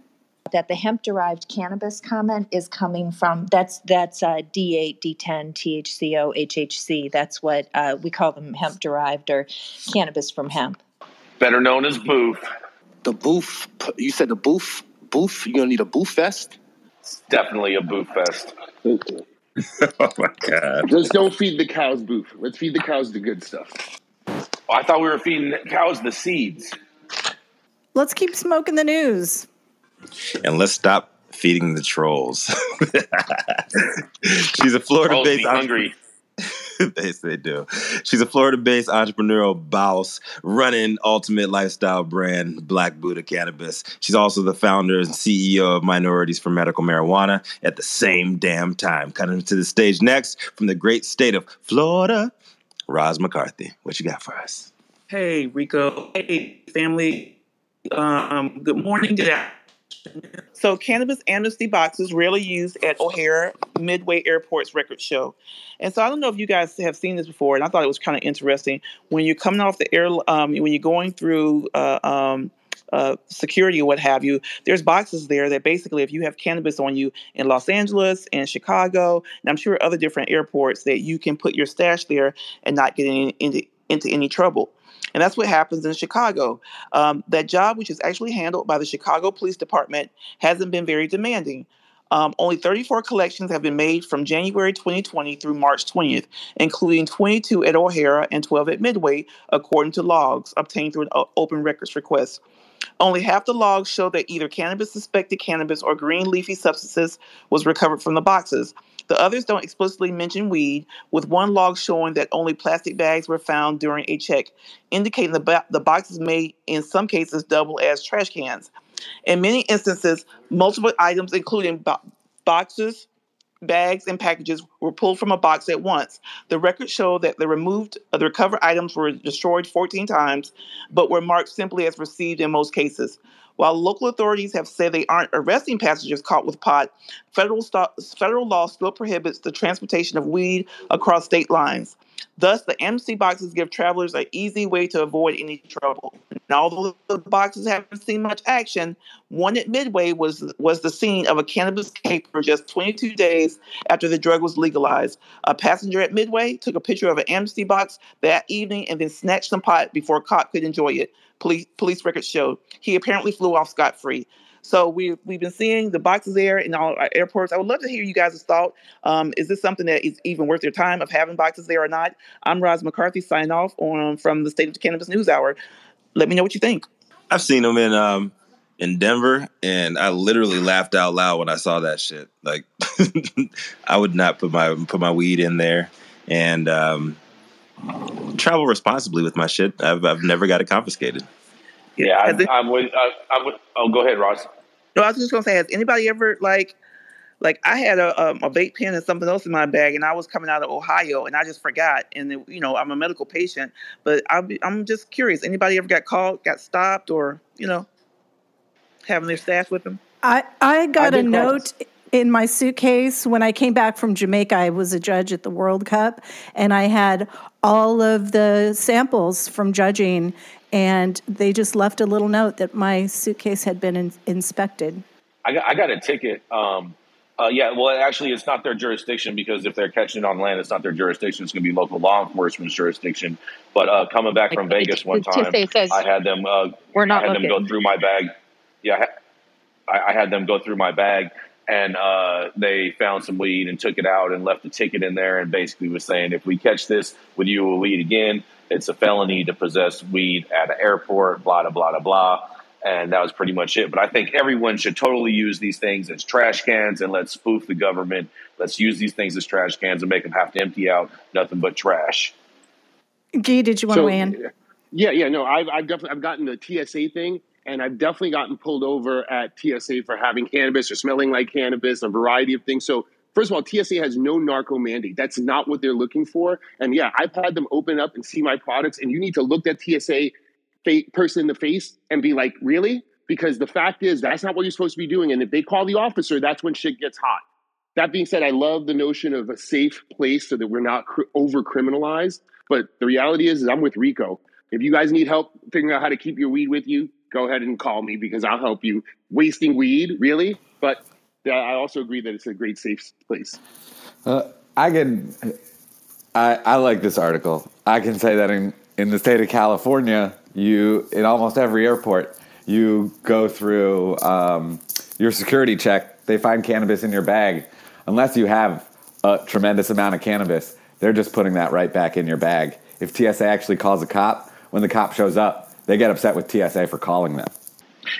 That the hemp derived cannabis comment is coming from that's that's uh, D8, D10, THCO, HHC. That's what uh, we call them hemp derived or cannabis from hemp. Better known as boof. The boof. You said the boof. Boof. You're gonna need a boof fest. It's definitely a boof fest. <laughs> oh my god! Just don't feed the cows boof. Let's feed the cows the good stuff. Oh, I thought we were feeding cows the seeds. Let's keep smoking the news and let's stop feeding the trolls. <laughs> She's a Florida-based hungry. <laughs> they, they do. She's a Florida-based entrepreneurial boss running ultimate lifestyle brand Black Buddha Cannabis. She's also the founder and CEO of Minorities for Medical Marijuana at the same damn time. Coming to the stage next from the great state of Florida, Roz McCarthy. What you got for us? Hey, Rico. Hey, family. Um, good morning, good afternoon so, cannabis amnesty boxes rarely used at O'Hare Midway Airport's record show. And so, I don't know if you guys have seen this before, and I thought it was kind of interesting. When you're coming off the air, um, when you're going through uh, um, uh, security or what have you, there's boxes there that basically, if you have cannabis on you in Los Angeles and Chicago, and I'm sure other different airports, that you can put your stash there and not get in, into, into any trouble. And that's what happens in Chicago. Um, that job, which is actually handled by the Chicago Police Department, hasn't been very demanding. Um, only 34 collections have been made from January 2020 through March 20th, including 22 at O'Hare and 12 at Midway, according to logs obtained through an open records request. Only half the logs show that either cannabis, suspected cannabis, or green leafy substances was recovered from the boxes. The others don't explicitly mention weed, with one log showing that only plastic bags were found during a check, indicating the, the boxes may, in some cases, double as trash cans. In many instances, multiple items, including bo- boxes, bags, and packages, were pulled from a box at once. The records show that the removed, uh, the recovered items were destroyed 14 times, but were marked simply as received in most cases. While local authorities have said they aren't arresting passengers caught with pot, federal, st- federal law still prohibits the transportation of weed across state lines. Thus, the amnesty boxes give travelers an easy way to avoid any trouble. Now, although the boxes haven't seen much action, one at Midway was was the scene of a cannabis caper just 22 days after the drug was legalized. A passenger at Midway took a picture of an amnesty box that evening and then snatched some pot before a cop could enjoy it. Police, police records show he apparently flew off scot free. So we we've been seeing the boxes there in all our airports. I would love to hear you guys' thought. Um, is this something that is even worth your time of having boxes there or not? I'm Roz McCarthy signing off on from the State of the Cannabis News Hour. Let me know what you think. I've seen them in um in Denver, and I literally laughed out loud when I saw that shit. Like, <laughs> I would not put my put my weed in there, and um, travel responsibly with my shit. I've I've never got it confiscated. Yeah, I, I'm with. I, I'm with. Oh, go ahead, Roz. No, I was just gonna say, has anybody ever like, like I had a um, a vape pen and something else in my bag, and I was coming out of Ohio, and I just forgot. And it, you know, I'm a medical patient, but I'm I'm just curious. Anybody ever got called, got stopped, or you know, having their staff with them? I I got a note in my suitcase when I came back from Jamaica. I was a judge at the World Cup, and I had all of the samples from judging, and they just left a little note that my suitcase had been in, inspected. I got, I got a ticket. Um, uh, yeah, well, actually, it's not their jurisdiction because if they're catching it on land, it's not their jurisdiction. It's going to be local law enforcement's jurisdiction. But uh, coming back from Like, Vegas one time, says, I had them. Uh, We're not I had them go through my bag. Yeah, I I, I had them go through my bag, and uh, they found some weed and took it out and left the ticket in there, and basically was saying, if we catch this with you we'll weed again, it's a felony to possess weed at an airport. Blah blah blah blah blah. And that was pretty much it. But I think everyone should totally use these things as trash cans and let's spoof the government. Let's use these things as trash cans and make them have to empty out nothing but trash. Guy, did you want to weigh in? Yeah, yeah, no, I've, I've definitely I've gotten the TSA thing, and I've definitely gotten pulled over at TSA for having cannabis or smelling like cannabis, a variety of things. So first of all, TSA has no narco mandate. That's not what they're looking for. And yeah, I've had them open up and see my products, and you need to look that TSA fa- person in the face and be like, really? Because the fact is, that's not what you're supposed to be doing. And if they call the officer, that's when shit gets hot. That being said, I love the notion of a safe place so that we're not cr- over criminalized. But the reality is, is I'm with Rico. If you guys need help figuring out how to keep your weed with you, go ahead and call me because I'll help you. Wasting weed, really? But I also agree that it's a great safe place. Uh, I can. I, I like this article. I can say that in, in the state of California, you in almost every airport, you go through um, your security check. They find cannabis in your bag, unless you have a tremendous amount of cannabis. They're just putting that right back in your bag. If TSA actually calls a cop, when the cop shows up, they get upset with TSA for calling them.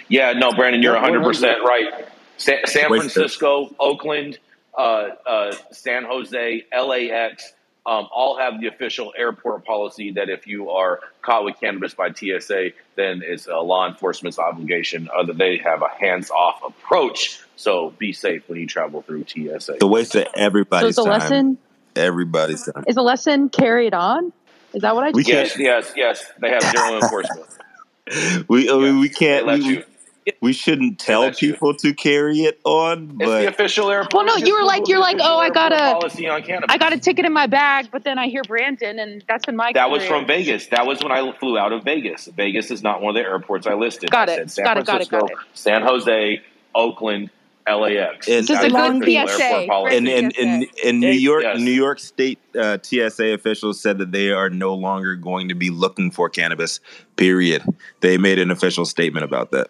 Yeah, no, Brandon, you're 100 percent right. Sa- San Wait, Francisco, Oakland, uh, uh, San Jose, LAX, um, all have the official airport policy that if you are caught with cannabis by TSA, then it's a law enforcement's obligation. Uh, that they have a hands-off approach. So be safe when you travel through TSA. The waste of So everybody's it's a time. lesson. Everybody's time. Is a lesson carried on? Is that what I We just can't. Yes, yes, yes. They have zero enforcement. <laughs> We I mean, we can't. let We, you. We shouldn't tell let you. people to carry it on, It's the official airport. Well, no, you were like, you're like, oh, I got a, policy on cannabis. I got a ticket in my bag, but then I hear Brandon, and that's in my. That was from Vegas. That was when I flew out of Vegas. Vegas is not one of the airports I listed. Got I it. said San Got it, got it, Francisco, got it. San Jose, Oakland, LAX. And- Just That a is good PSA. airport policy. in in, in in New York, Yes. New York State uh, TSA officials said that they are no longer going to be looking for cannabis. Period. They made an official statement about that.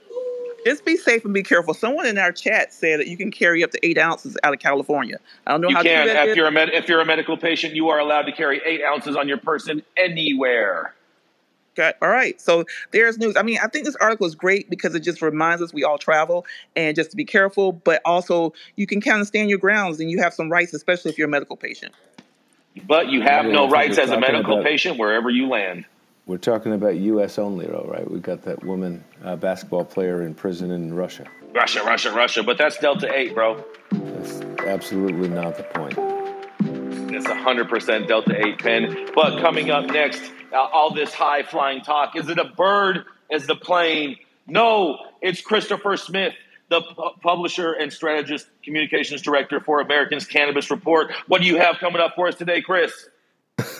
Just be safe and be careful. Someone in our chat said that you can carry up to eight ounces out of California. I don't know You how can, true that if you're a med- if you're a medical patient, you are allowed to carry eight ounces on your person anywhere. Okay. All right. So there's news. I mean, I think this article is great because it just reminds us we all travel and just to be careful, but also you can kind of stand your grounds and you have some rights, especially if you're a medical patient. But you have Yeah, no rights as a medical about- patient wherever you land. We're talking about U.S. only, though, right? We've got that woman uh, basketball player in prison in Russia. Russia, Russia, Russia. But that's Delta Eight, bro. That's absolutely not the point. It's 100% Delta 8 pen. But coming up next, uh, all this high flying talk. Is it a bird? Is the plane? No, it's Christopher Smith, the pu- publisher and strategist communications director for Americans Cannabis Report. What do you have coming up for us today, Chris?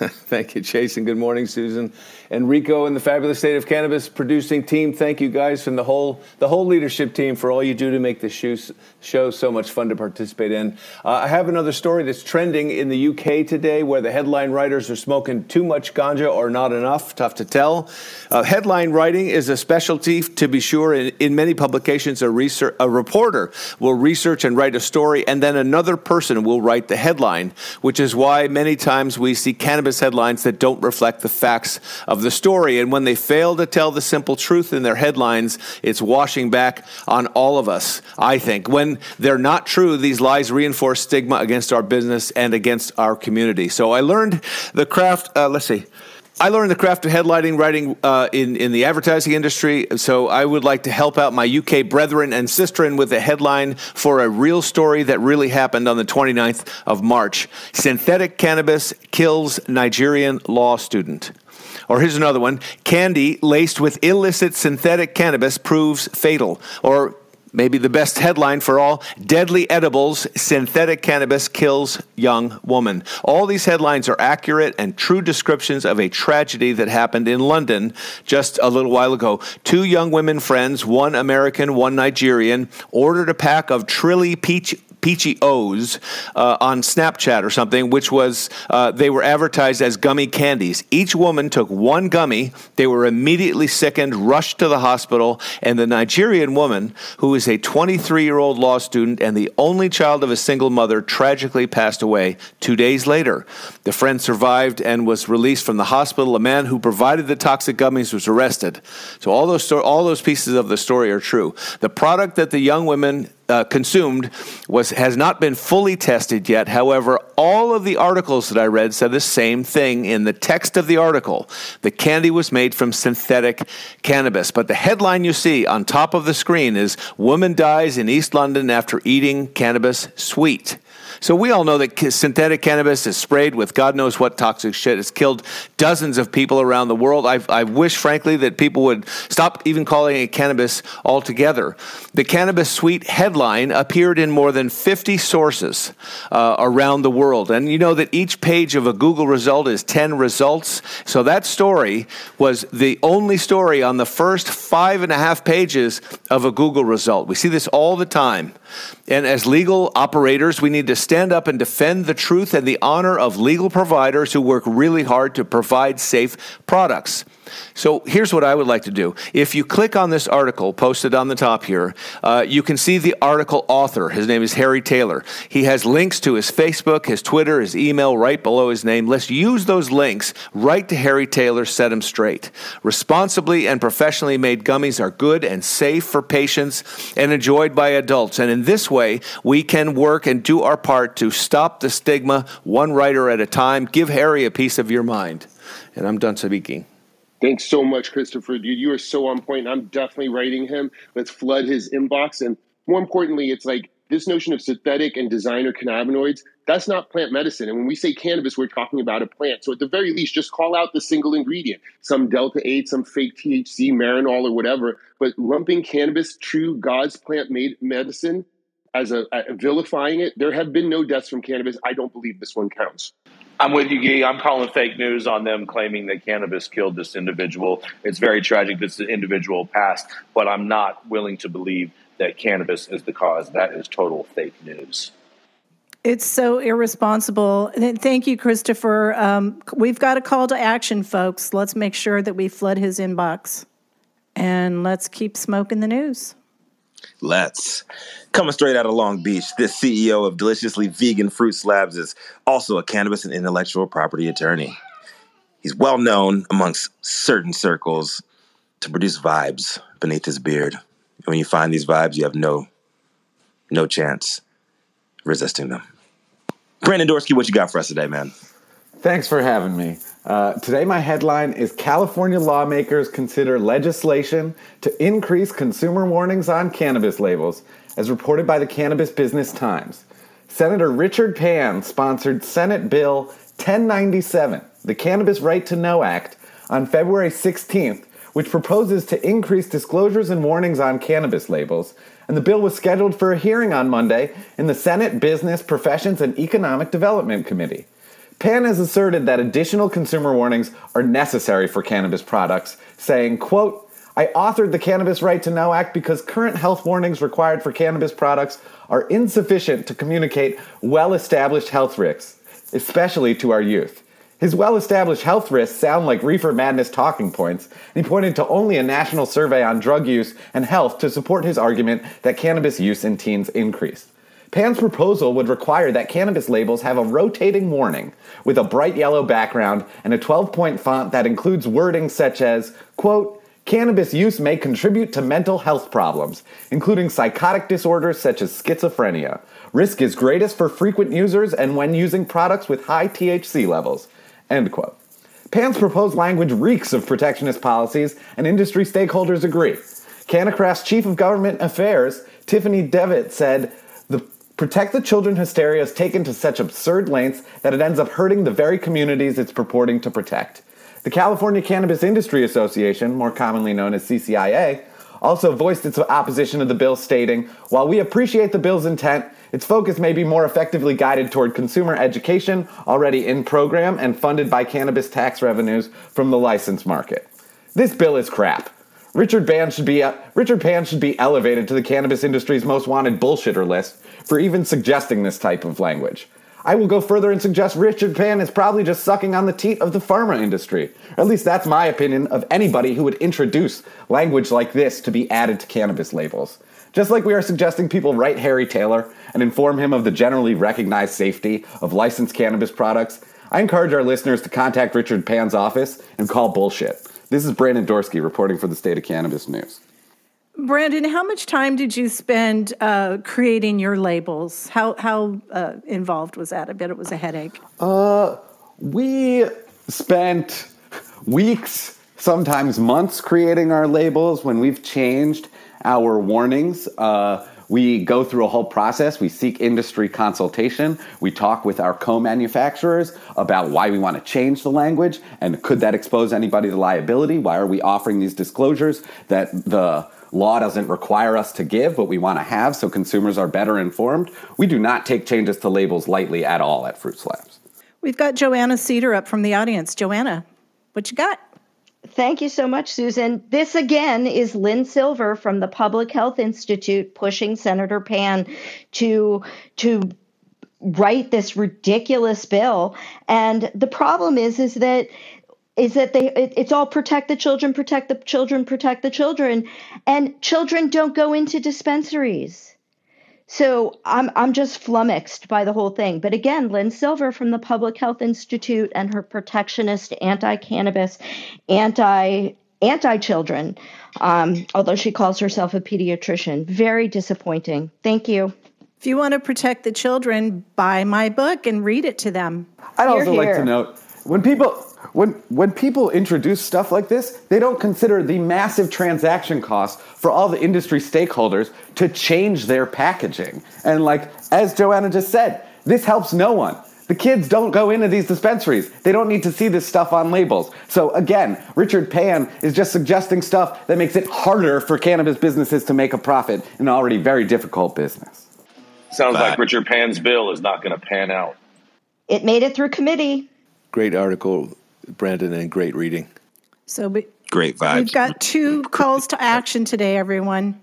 <laughs> thank you, Jason. Good morning, Susan. And Rico and the fabulous state of cannabis producing team. Thank you guys from the whole the whole leadership team for all you do to make this show so much fun to participate in. Uh, I have another story that's trending in the UK today, where the headline writers are smoking too much ganja or not enough. Tough to tell. Uh, headline writing is a specialty, to be sure. In, in many publications, a, research, a reporter will research and write a story, and then another person will write the headline, which is why many times we see cannabis headlines that don't reflect the facts of the story. And when they fail to tell the simple truth in their headlines, it's washing back on all of us, I think. When they're not true, these lies reinforce stigma against our business and against our community. So I learned the craft, uh, let's see. I learned the craft of headlining writing uh, in, in the advertising industry, so I would like to help out my UK brethren and sisterin with a headline for a real story that really happened on the 29th of March. Synthetic cannabis kills Nigerian law student. Or here's another one candy laced with illicit synthetic cannabis proves fatal. Or maybe the best headline for all. Deadly edibles synthetic cannabis kills young woman. All these headlines are accurate and true descriptions of a tragedy that happened in london just a little while ago. Two young women friends one american one nigerian ordered a pack of trilly peach Peachy O's uh, on Snapchat or something, which was uh, they were advertised as gummy candies. Each woman took one gummy. They were immediately sickened, rushed to the hospital, and the Nigerian woman, who is a 23 year old law student and the only child of a single mother, tragically passed away two days later. The friend survived and was released from the hospital. A man who provided the toxic gummies was arrested. So all those all those pieces of the story are true. The product that the young women uh, consumed was has not been fully tested yet. However, all of the articles that I read said the same thing in the text of the article. The candy was made from synthetic cannabis, but the headline you see on top of the screen is "Woman dies in East London after eating cannabis sweet." So we all know that synthetic cannabis is sprayed with God knows what toxic shit. It's killed dozens of people around the world. I, I wish, frankly, that people would stop even calling it cannabis altogether. The cannabis sweet headline appeared in more than 50 sources uh, around the world. And you know that each page of a Google result is 10 results. So that story was the only story on the first five and a half pages of a Google result. We see this all the time. And as legal operators, we need to stand up and defend the truth and the honor of legal providers who work really hard to provide safe products. So here's what I would like to do. If you click on this article posted on the top here, uh, you can see the article author. His name is Harry Taylor. He has links to his Facebook, his Twitter, his email right below his name. Let's use those links right to Harry Taylor, set him straight. Responsibly and professionally made gummies are good and safe for patients and enjoyed by adults. And in this way, we can work and do our part to stop the stigma one writer at a time. Give Harry a piece of your mind. And I'm done speaking. Thanks so much, Christopher. Dude, you are so on point. I'm definitely writing him. Let's flood his inbox. And more importantly, it's like this notion of synthetic and designer cannabinoids, that's not plant medicine. And when we say cannabis, we're talking about a plant. So at the very least, just call out the single ingredient, some Delta 8, some fake THC, Marinol, or whatever. But lumping cannabis, true God's plant made medicine, as a, a vilifying it, there have been no deaths from cannabis. I don't believe this one counts. I'm with you, Guy. I'm calling fake news on them claiming that cannabis killed this individual. It's very tragic that this individual passed, but I'm not willing to believe that cannabis is the cause. That is total fake news. It's so irresponsible. Thank you, Christopher. Um, we've got a call to action, folks. Let's make sure that we flood his inbox and let's keep smoking the news. Let's. Coming straight out of Long Beach, this CEO of Deliciously Vegan Fruit Slabs is also a cannabis and intellectual property attorney. He's well known amongst certain circles to produce vibes beneath his beard. And when you find these vibes, you have no no chance resisting them. Brandon Dorsky, what you got for us today, man? Thanks for having me. Uh, today, my headline is California lawmakers consider legislation to increase consumer warnings on cannabis labels, as reported by the Cannabis Business Times. Senator Richard Pan sponsored Senate Bill 1097, the Cannabis Right to Know Act, on February 16th, which proposes to increase disclosures and warnings on cannabis labels. And the bill was scheduled for a hearing on Monday in the Senate Business, Professions, and Economic Development Committee. Pan has asserted that additional consumer warnings are necessary for cannabis products, saying, quote, I authored the Cannabis Right to Know Act because current health warnings required for cannabis products are insufficient to communicate well established health risks, especially to our youth. His well established health risks sound like reefer madness talking points, and he pointed to only a national survey on drug use and health to support his argument that cannabis use in teens increased. Pan's proposal would require that cannabis labels have a rotating warning with a bright yellow background and a 12 point font that includes wording such as, quote, cannabis use may contribute to mental health problems, including psychotic disorders such as schizophrenia. Risk is greatest for frequent users and when using products with high THC levels, end quote. Pan's proposed language reeks of protectionist policies, and industry stakeholders agree. CannaCraft's Chief of Government Affairs, Tiffany Devitt, said, Protect the Children hysteria is taken to such absurd lengths that it ends up hurting the very communities it's purporting to protect. The California Cannabis Industry Association, more commonly known as CCIA, also voiced its opposition to the bill, stating, While we appreciate the bill's intent, its focus may be more effectively guided toward consumer education already in program and funded by cannabis tax revenues from the license market. This bill is crap. Richard Pan should be uh, Richard Pan should be elevated to the cannabis industry's most wanted bullshitter list for even suggesting this type of language. I will go further and suggest Richard Pan is probably just sucking on the teat of the pharma industry. At least that's my opinion of anybody who would introduce language like this to be added to cannabis labels. Just like we are suggesting people write Harry Taylor and inform him of the generally recognized safety of licensed cannabis products, I encourage our listeners to contact Richard Pan's office and call bullshit. This is Brandon Dorsky reporting for the State of Cannabis News. Brandon, how much time did you spend uh, creating your labels? How how uh, involved was that? I bet it was a headache. Uh, we spent weeks, sometimes months, creating our labels. When we've changed our warnings, uh, we go through a whole process. We seek industry consultation. We talk with our co manufacturers about why we want to change the language and could that expose anybody to liability? Why are we offering these disclosures that the law doesn't require us to give, what we want to have so consumers are better informed? We do not take changes to labels lightly at all at Fruit Slabs. We've got Joanna Cedar up from the audience. Joanna, what you got? Thank you so much, Susan. This again is Lynn Silver from the Public Health Institute pushing Senator Pan to to write this ridiculous bill. And the problem is is that is that they it, it's all protect the children, protect the children, protect the children, and children don't go into dispensaries. So I'm I'm just flummoxed by the whole thing. But again, Lynn Silver from the Public Health Institute and her protectionist, anti-cannabis, anti anti-children, um, although she calls herself a pediatrician. Very disappointing. Thank you. If you want to protect the children, buy my book and read it to them. I'd also like to note when people when when people introduce stuff like this, they don't consider the massive transaction costs for all the industry stakeholders to change their packaging. And like as Joanna just said, this helps no one. The kids don't go into these dispensaries. They don't need to see this stuff on labels. So again, Richard Pan is just suggesting stuff that makes it harder for cannabis businesses to make a profit in an already very difficult business. Sounds like Richard Pan's bill is not going to pan out. It made it through committee. Great article Brandon, and great reading. So we, great vibes. We've got two calls to action today, everyone.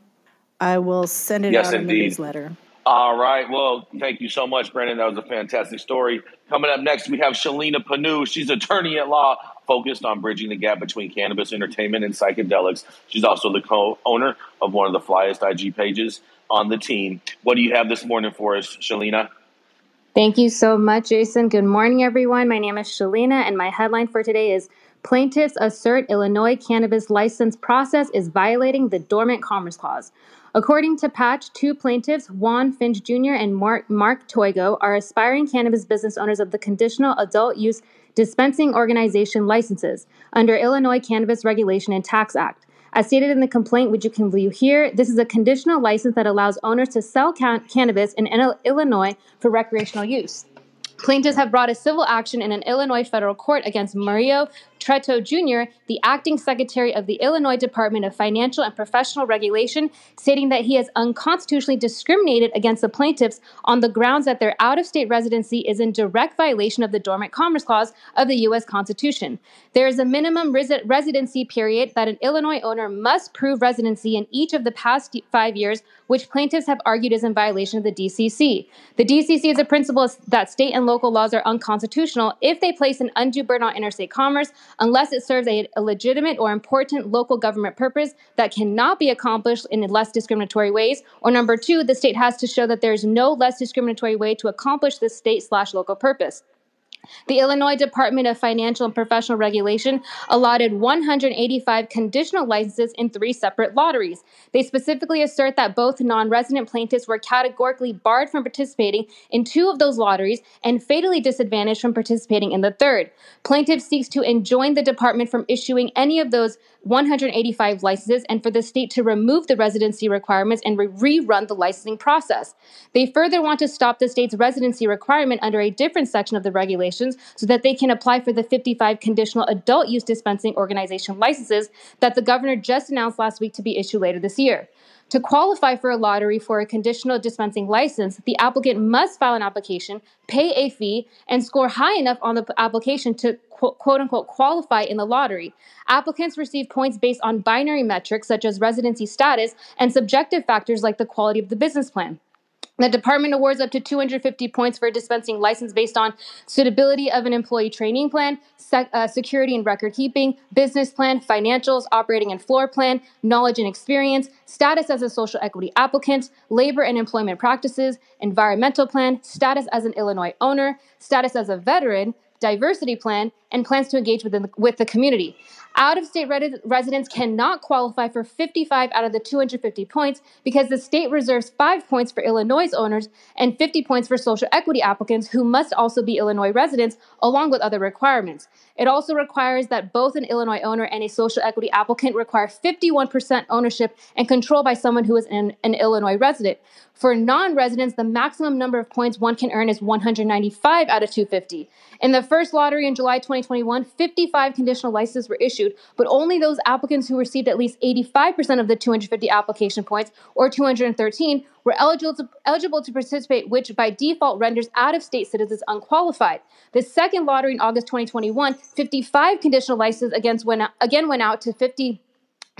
I will send it yes, out indeed. in the newsletter. All right. Well, thank you so much, Brandon. That was a fantastic story. Coming up next, we have Shalina Pannu. She's attorney at law focused on bridging the gap between cannabis entertainment and psychedelics. She's also the co-owner of one of the flyest IG pages on the team. What do you have this morning for us, Shalina? Thank you so much, Jason. Good morning, everyone. My name is Shalina, and my headline for today is Plaintiffs assert Illinois cannabis license process is violating the Dormant Commerce Clause. According to Patch, two plaintiffs, Juan Finch Jr. and Mark, Mark Toigo, are aspiring cannabis business owners of the Conditional Adult Use Dispensing Organization licenses under Illinois Cannabis Regulation and Tax Act. As stated in the complaint, which you can view here, this is a conditional license that allows owners to sell can- cannabis in Illinois for recreational use. Plaintiffs have brought a civil action in an Illinois federal court against Mario Treto Jr., the acting secretary of the Illinois Department of Financial and Professional Regulation, stating that he has unconstitutionally discriminated against the plaintiffs on the grounds that their out of state residency is in direct violation of the Dormant Commerce Clause of the U.S. Constitution. There is a minimum resi- residency period that an Illinois owner must prove residency in each of the past five years, which plaintiffs have argued is in violation of the DCC. The DCC is a principle that state and local laws are unconstitutional if they place an undue burden on interstate commerce, unless it serves a, a legitimate or important local government purpose that cannot be accomplished in less discriminatory ways. Or number two, the state has to show that there is no less discriminatory way to accomplish this state slash local purpose. The Illinois Department of Financial and Professional Regulation allotted 185 conditional licenses in three separate lotteries. They specifically assert that both non resident plaintiffs were categorically barred from participating in two of those lotteries and fatally disadvantaged from participating in the third. Plaintiff seeks to enjoin the department from issuing any of those 185 licenses and for the state to remove the residency requirements and re- rerun the licensing process. They further want to stop the state's residency requirement under a different section of the regulations so that they can apply for the 55 conditional adult use dispensing organization licenses that the governor just announced last week to be issued later this year. To qualify for a lottery for a conditional dispensing license, the applicant must file an application, pay a fee, and score high enough on the application to quote unquote qualify in the lottery. Applicants receive points based on binary metrics such as residency status and subjective factors like the quality of the business plan. The department awards up to 250 points for dispensing license based on suitability of an employee training plan, sec- uh, security and record keeping, business plan, financials, operating and floor plan, knowledge and experience, status as a social equity applicant, labor and employment practices, environmental plan, status as an Illinois owner, status as a veteran, diversity plan, and plans to engage within the, with the community. Out of state residents cannot qualify for 55 out of the 250 points because the state reserves five points for Illinois owners and 50 points for social equity applicants who must also be Illinois residents, along with other requirements. It also requires that both an Illinois owner and a social equity applicant require 51% ownership and control by someone who is an, an Illinois resident. For non residents, the maximum number of points one can earn is 195 out of 250. In the first lottery in July 2021, 55 conditional licenses were issued, but only those applicants who received at least 85% of the 250 application points, or 213, were eligible to, eligible to participate, which by default renders out of state citizens unqualified. The second lottery in August 2021, 55 conditional licenses again went out, again went out to 50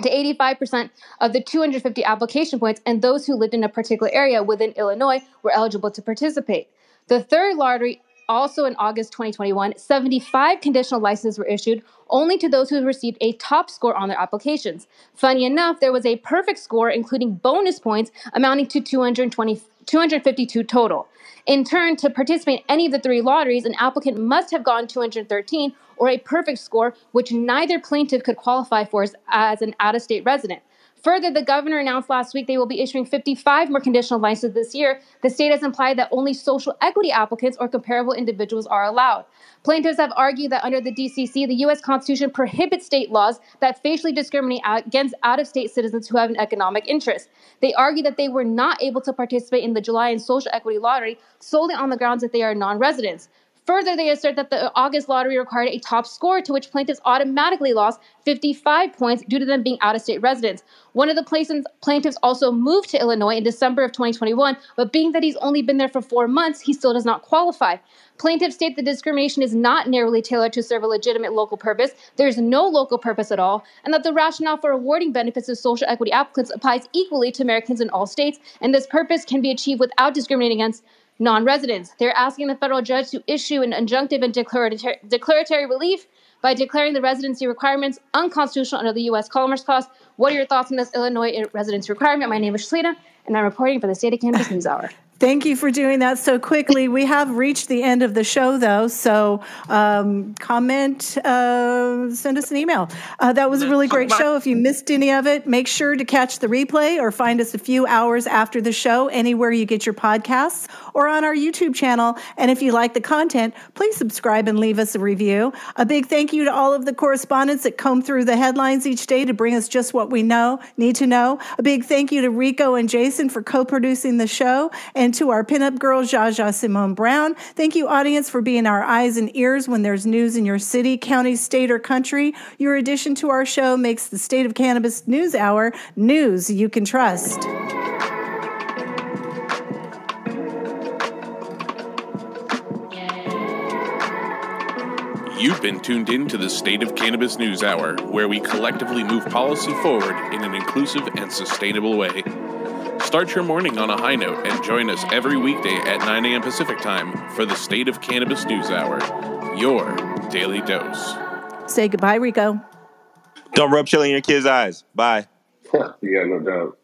to 85% of the 250 application points, and those who lived in a particular area within Illinois were eligible to participate. The third lottery, also in August 2021, 75 conditional licenses were issued only to those who received a top score on their applications. Funny enough, there was a perfect score, including bonus points, amounting to 220, 252 total. In turn, to participate in any of the three lotteries, an applicant must have gotten 213 or a perfect score, which neither plaintiff could qualify for as, as an out of state resident. Further, the governor announced last week they will be issuing 55 more conditional licenses this year. The state has implied that only social equity applicants or comparable individuals are allowed. Plaintiffs have argued that under the DCC, the U.S. Constitution prohibits state laws that facially discriminate against out of state citizens who have an economic interest. They argue that they were not able to participate in the July and social equity lottery solely on the grounds that they are non residents. Further, they assert that the August lottery required a top score to which plaintiffs automatically lost 55 points due to them being out of state residents. One of the plaintiffs also moved to Illinois in December of 2021, but being that he's only been there for four months, he still does not qualify. Plaintiffs state the discrimination is not narrowly tailored to serve a legitimate local purpose, there's no local purpose at all, and that the rationale for awarding benefits to social equity applicants applies equally to Americans in all states, and this purpose can be achieved without discriminating against non residents. They're asking the federal judge to issue an injunctive and declaratory, declaratory relief by declaring the residency requirements unconstitutional under the U.S. Commerce Clause. What are your thoughts on this Illinois residency requirement? My name is Shalina, and I'm reporting for the State of Cannabis News Hour. Thank you for doing that so quickly. We have reached the end of the show, though, so um, comment, uh, send us an email. Uh, that was a really great show. If you missed any of it, make sure to catch the replay or find us a few hours after the show anywhere you get your podcasts or on our YouTube channel. And if you like the content, please subscribe and leave us a review. A big thank you to all of the correspondents that comb through the headlines each day to bring us just what we know, need to know. A big thank you to Rico and Jason for co producing the show. And And to our pinup girl, Jaja Simone Brown, thank you, audience, for being our eyes and ears when there's news in your city, county, state, or country. Your addition to our show makes the State of Cannabis News Hour news you can trust. You've been tuned in to the State of Cannabis News Hour, where we collectively move policy forward in an inclusive and sustainable way. Start your morning on a high note and join us every weekday at 9 a.m. Pacific Time for the State of Cannabis News Hour, your daily dose. Say goodbye, Rico. Don't rub chili in your kids' eyes. Bye. <laughs> yeah, you got no doubt.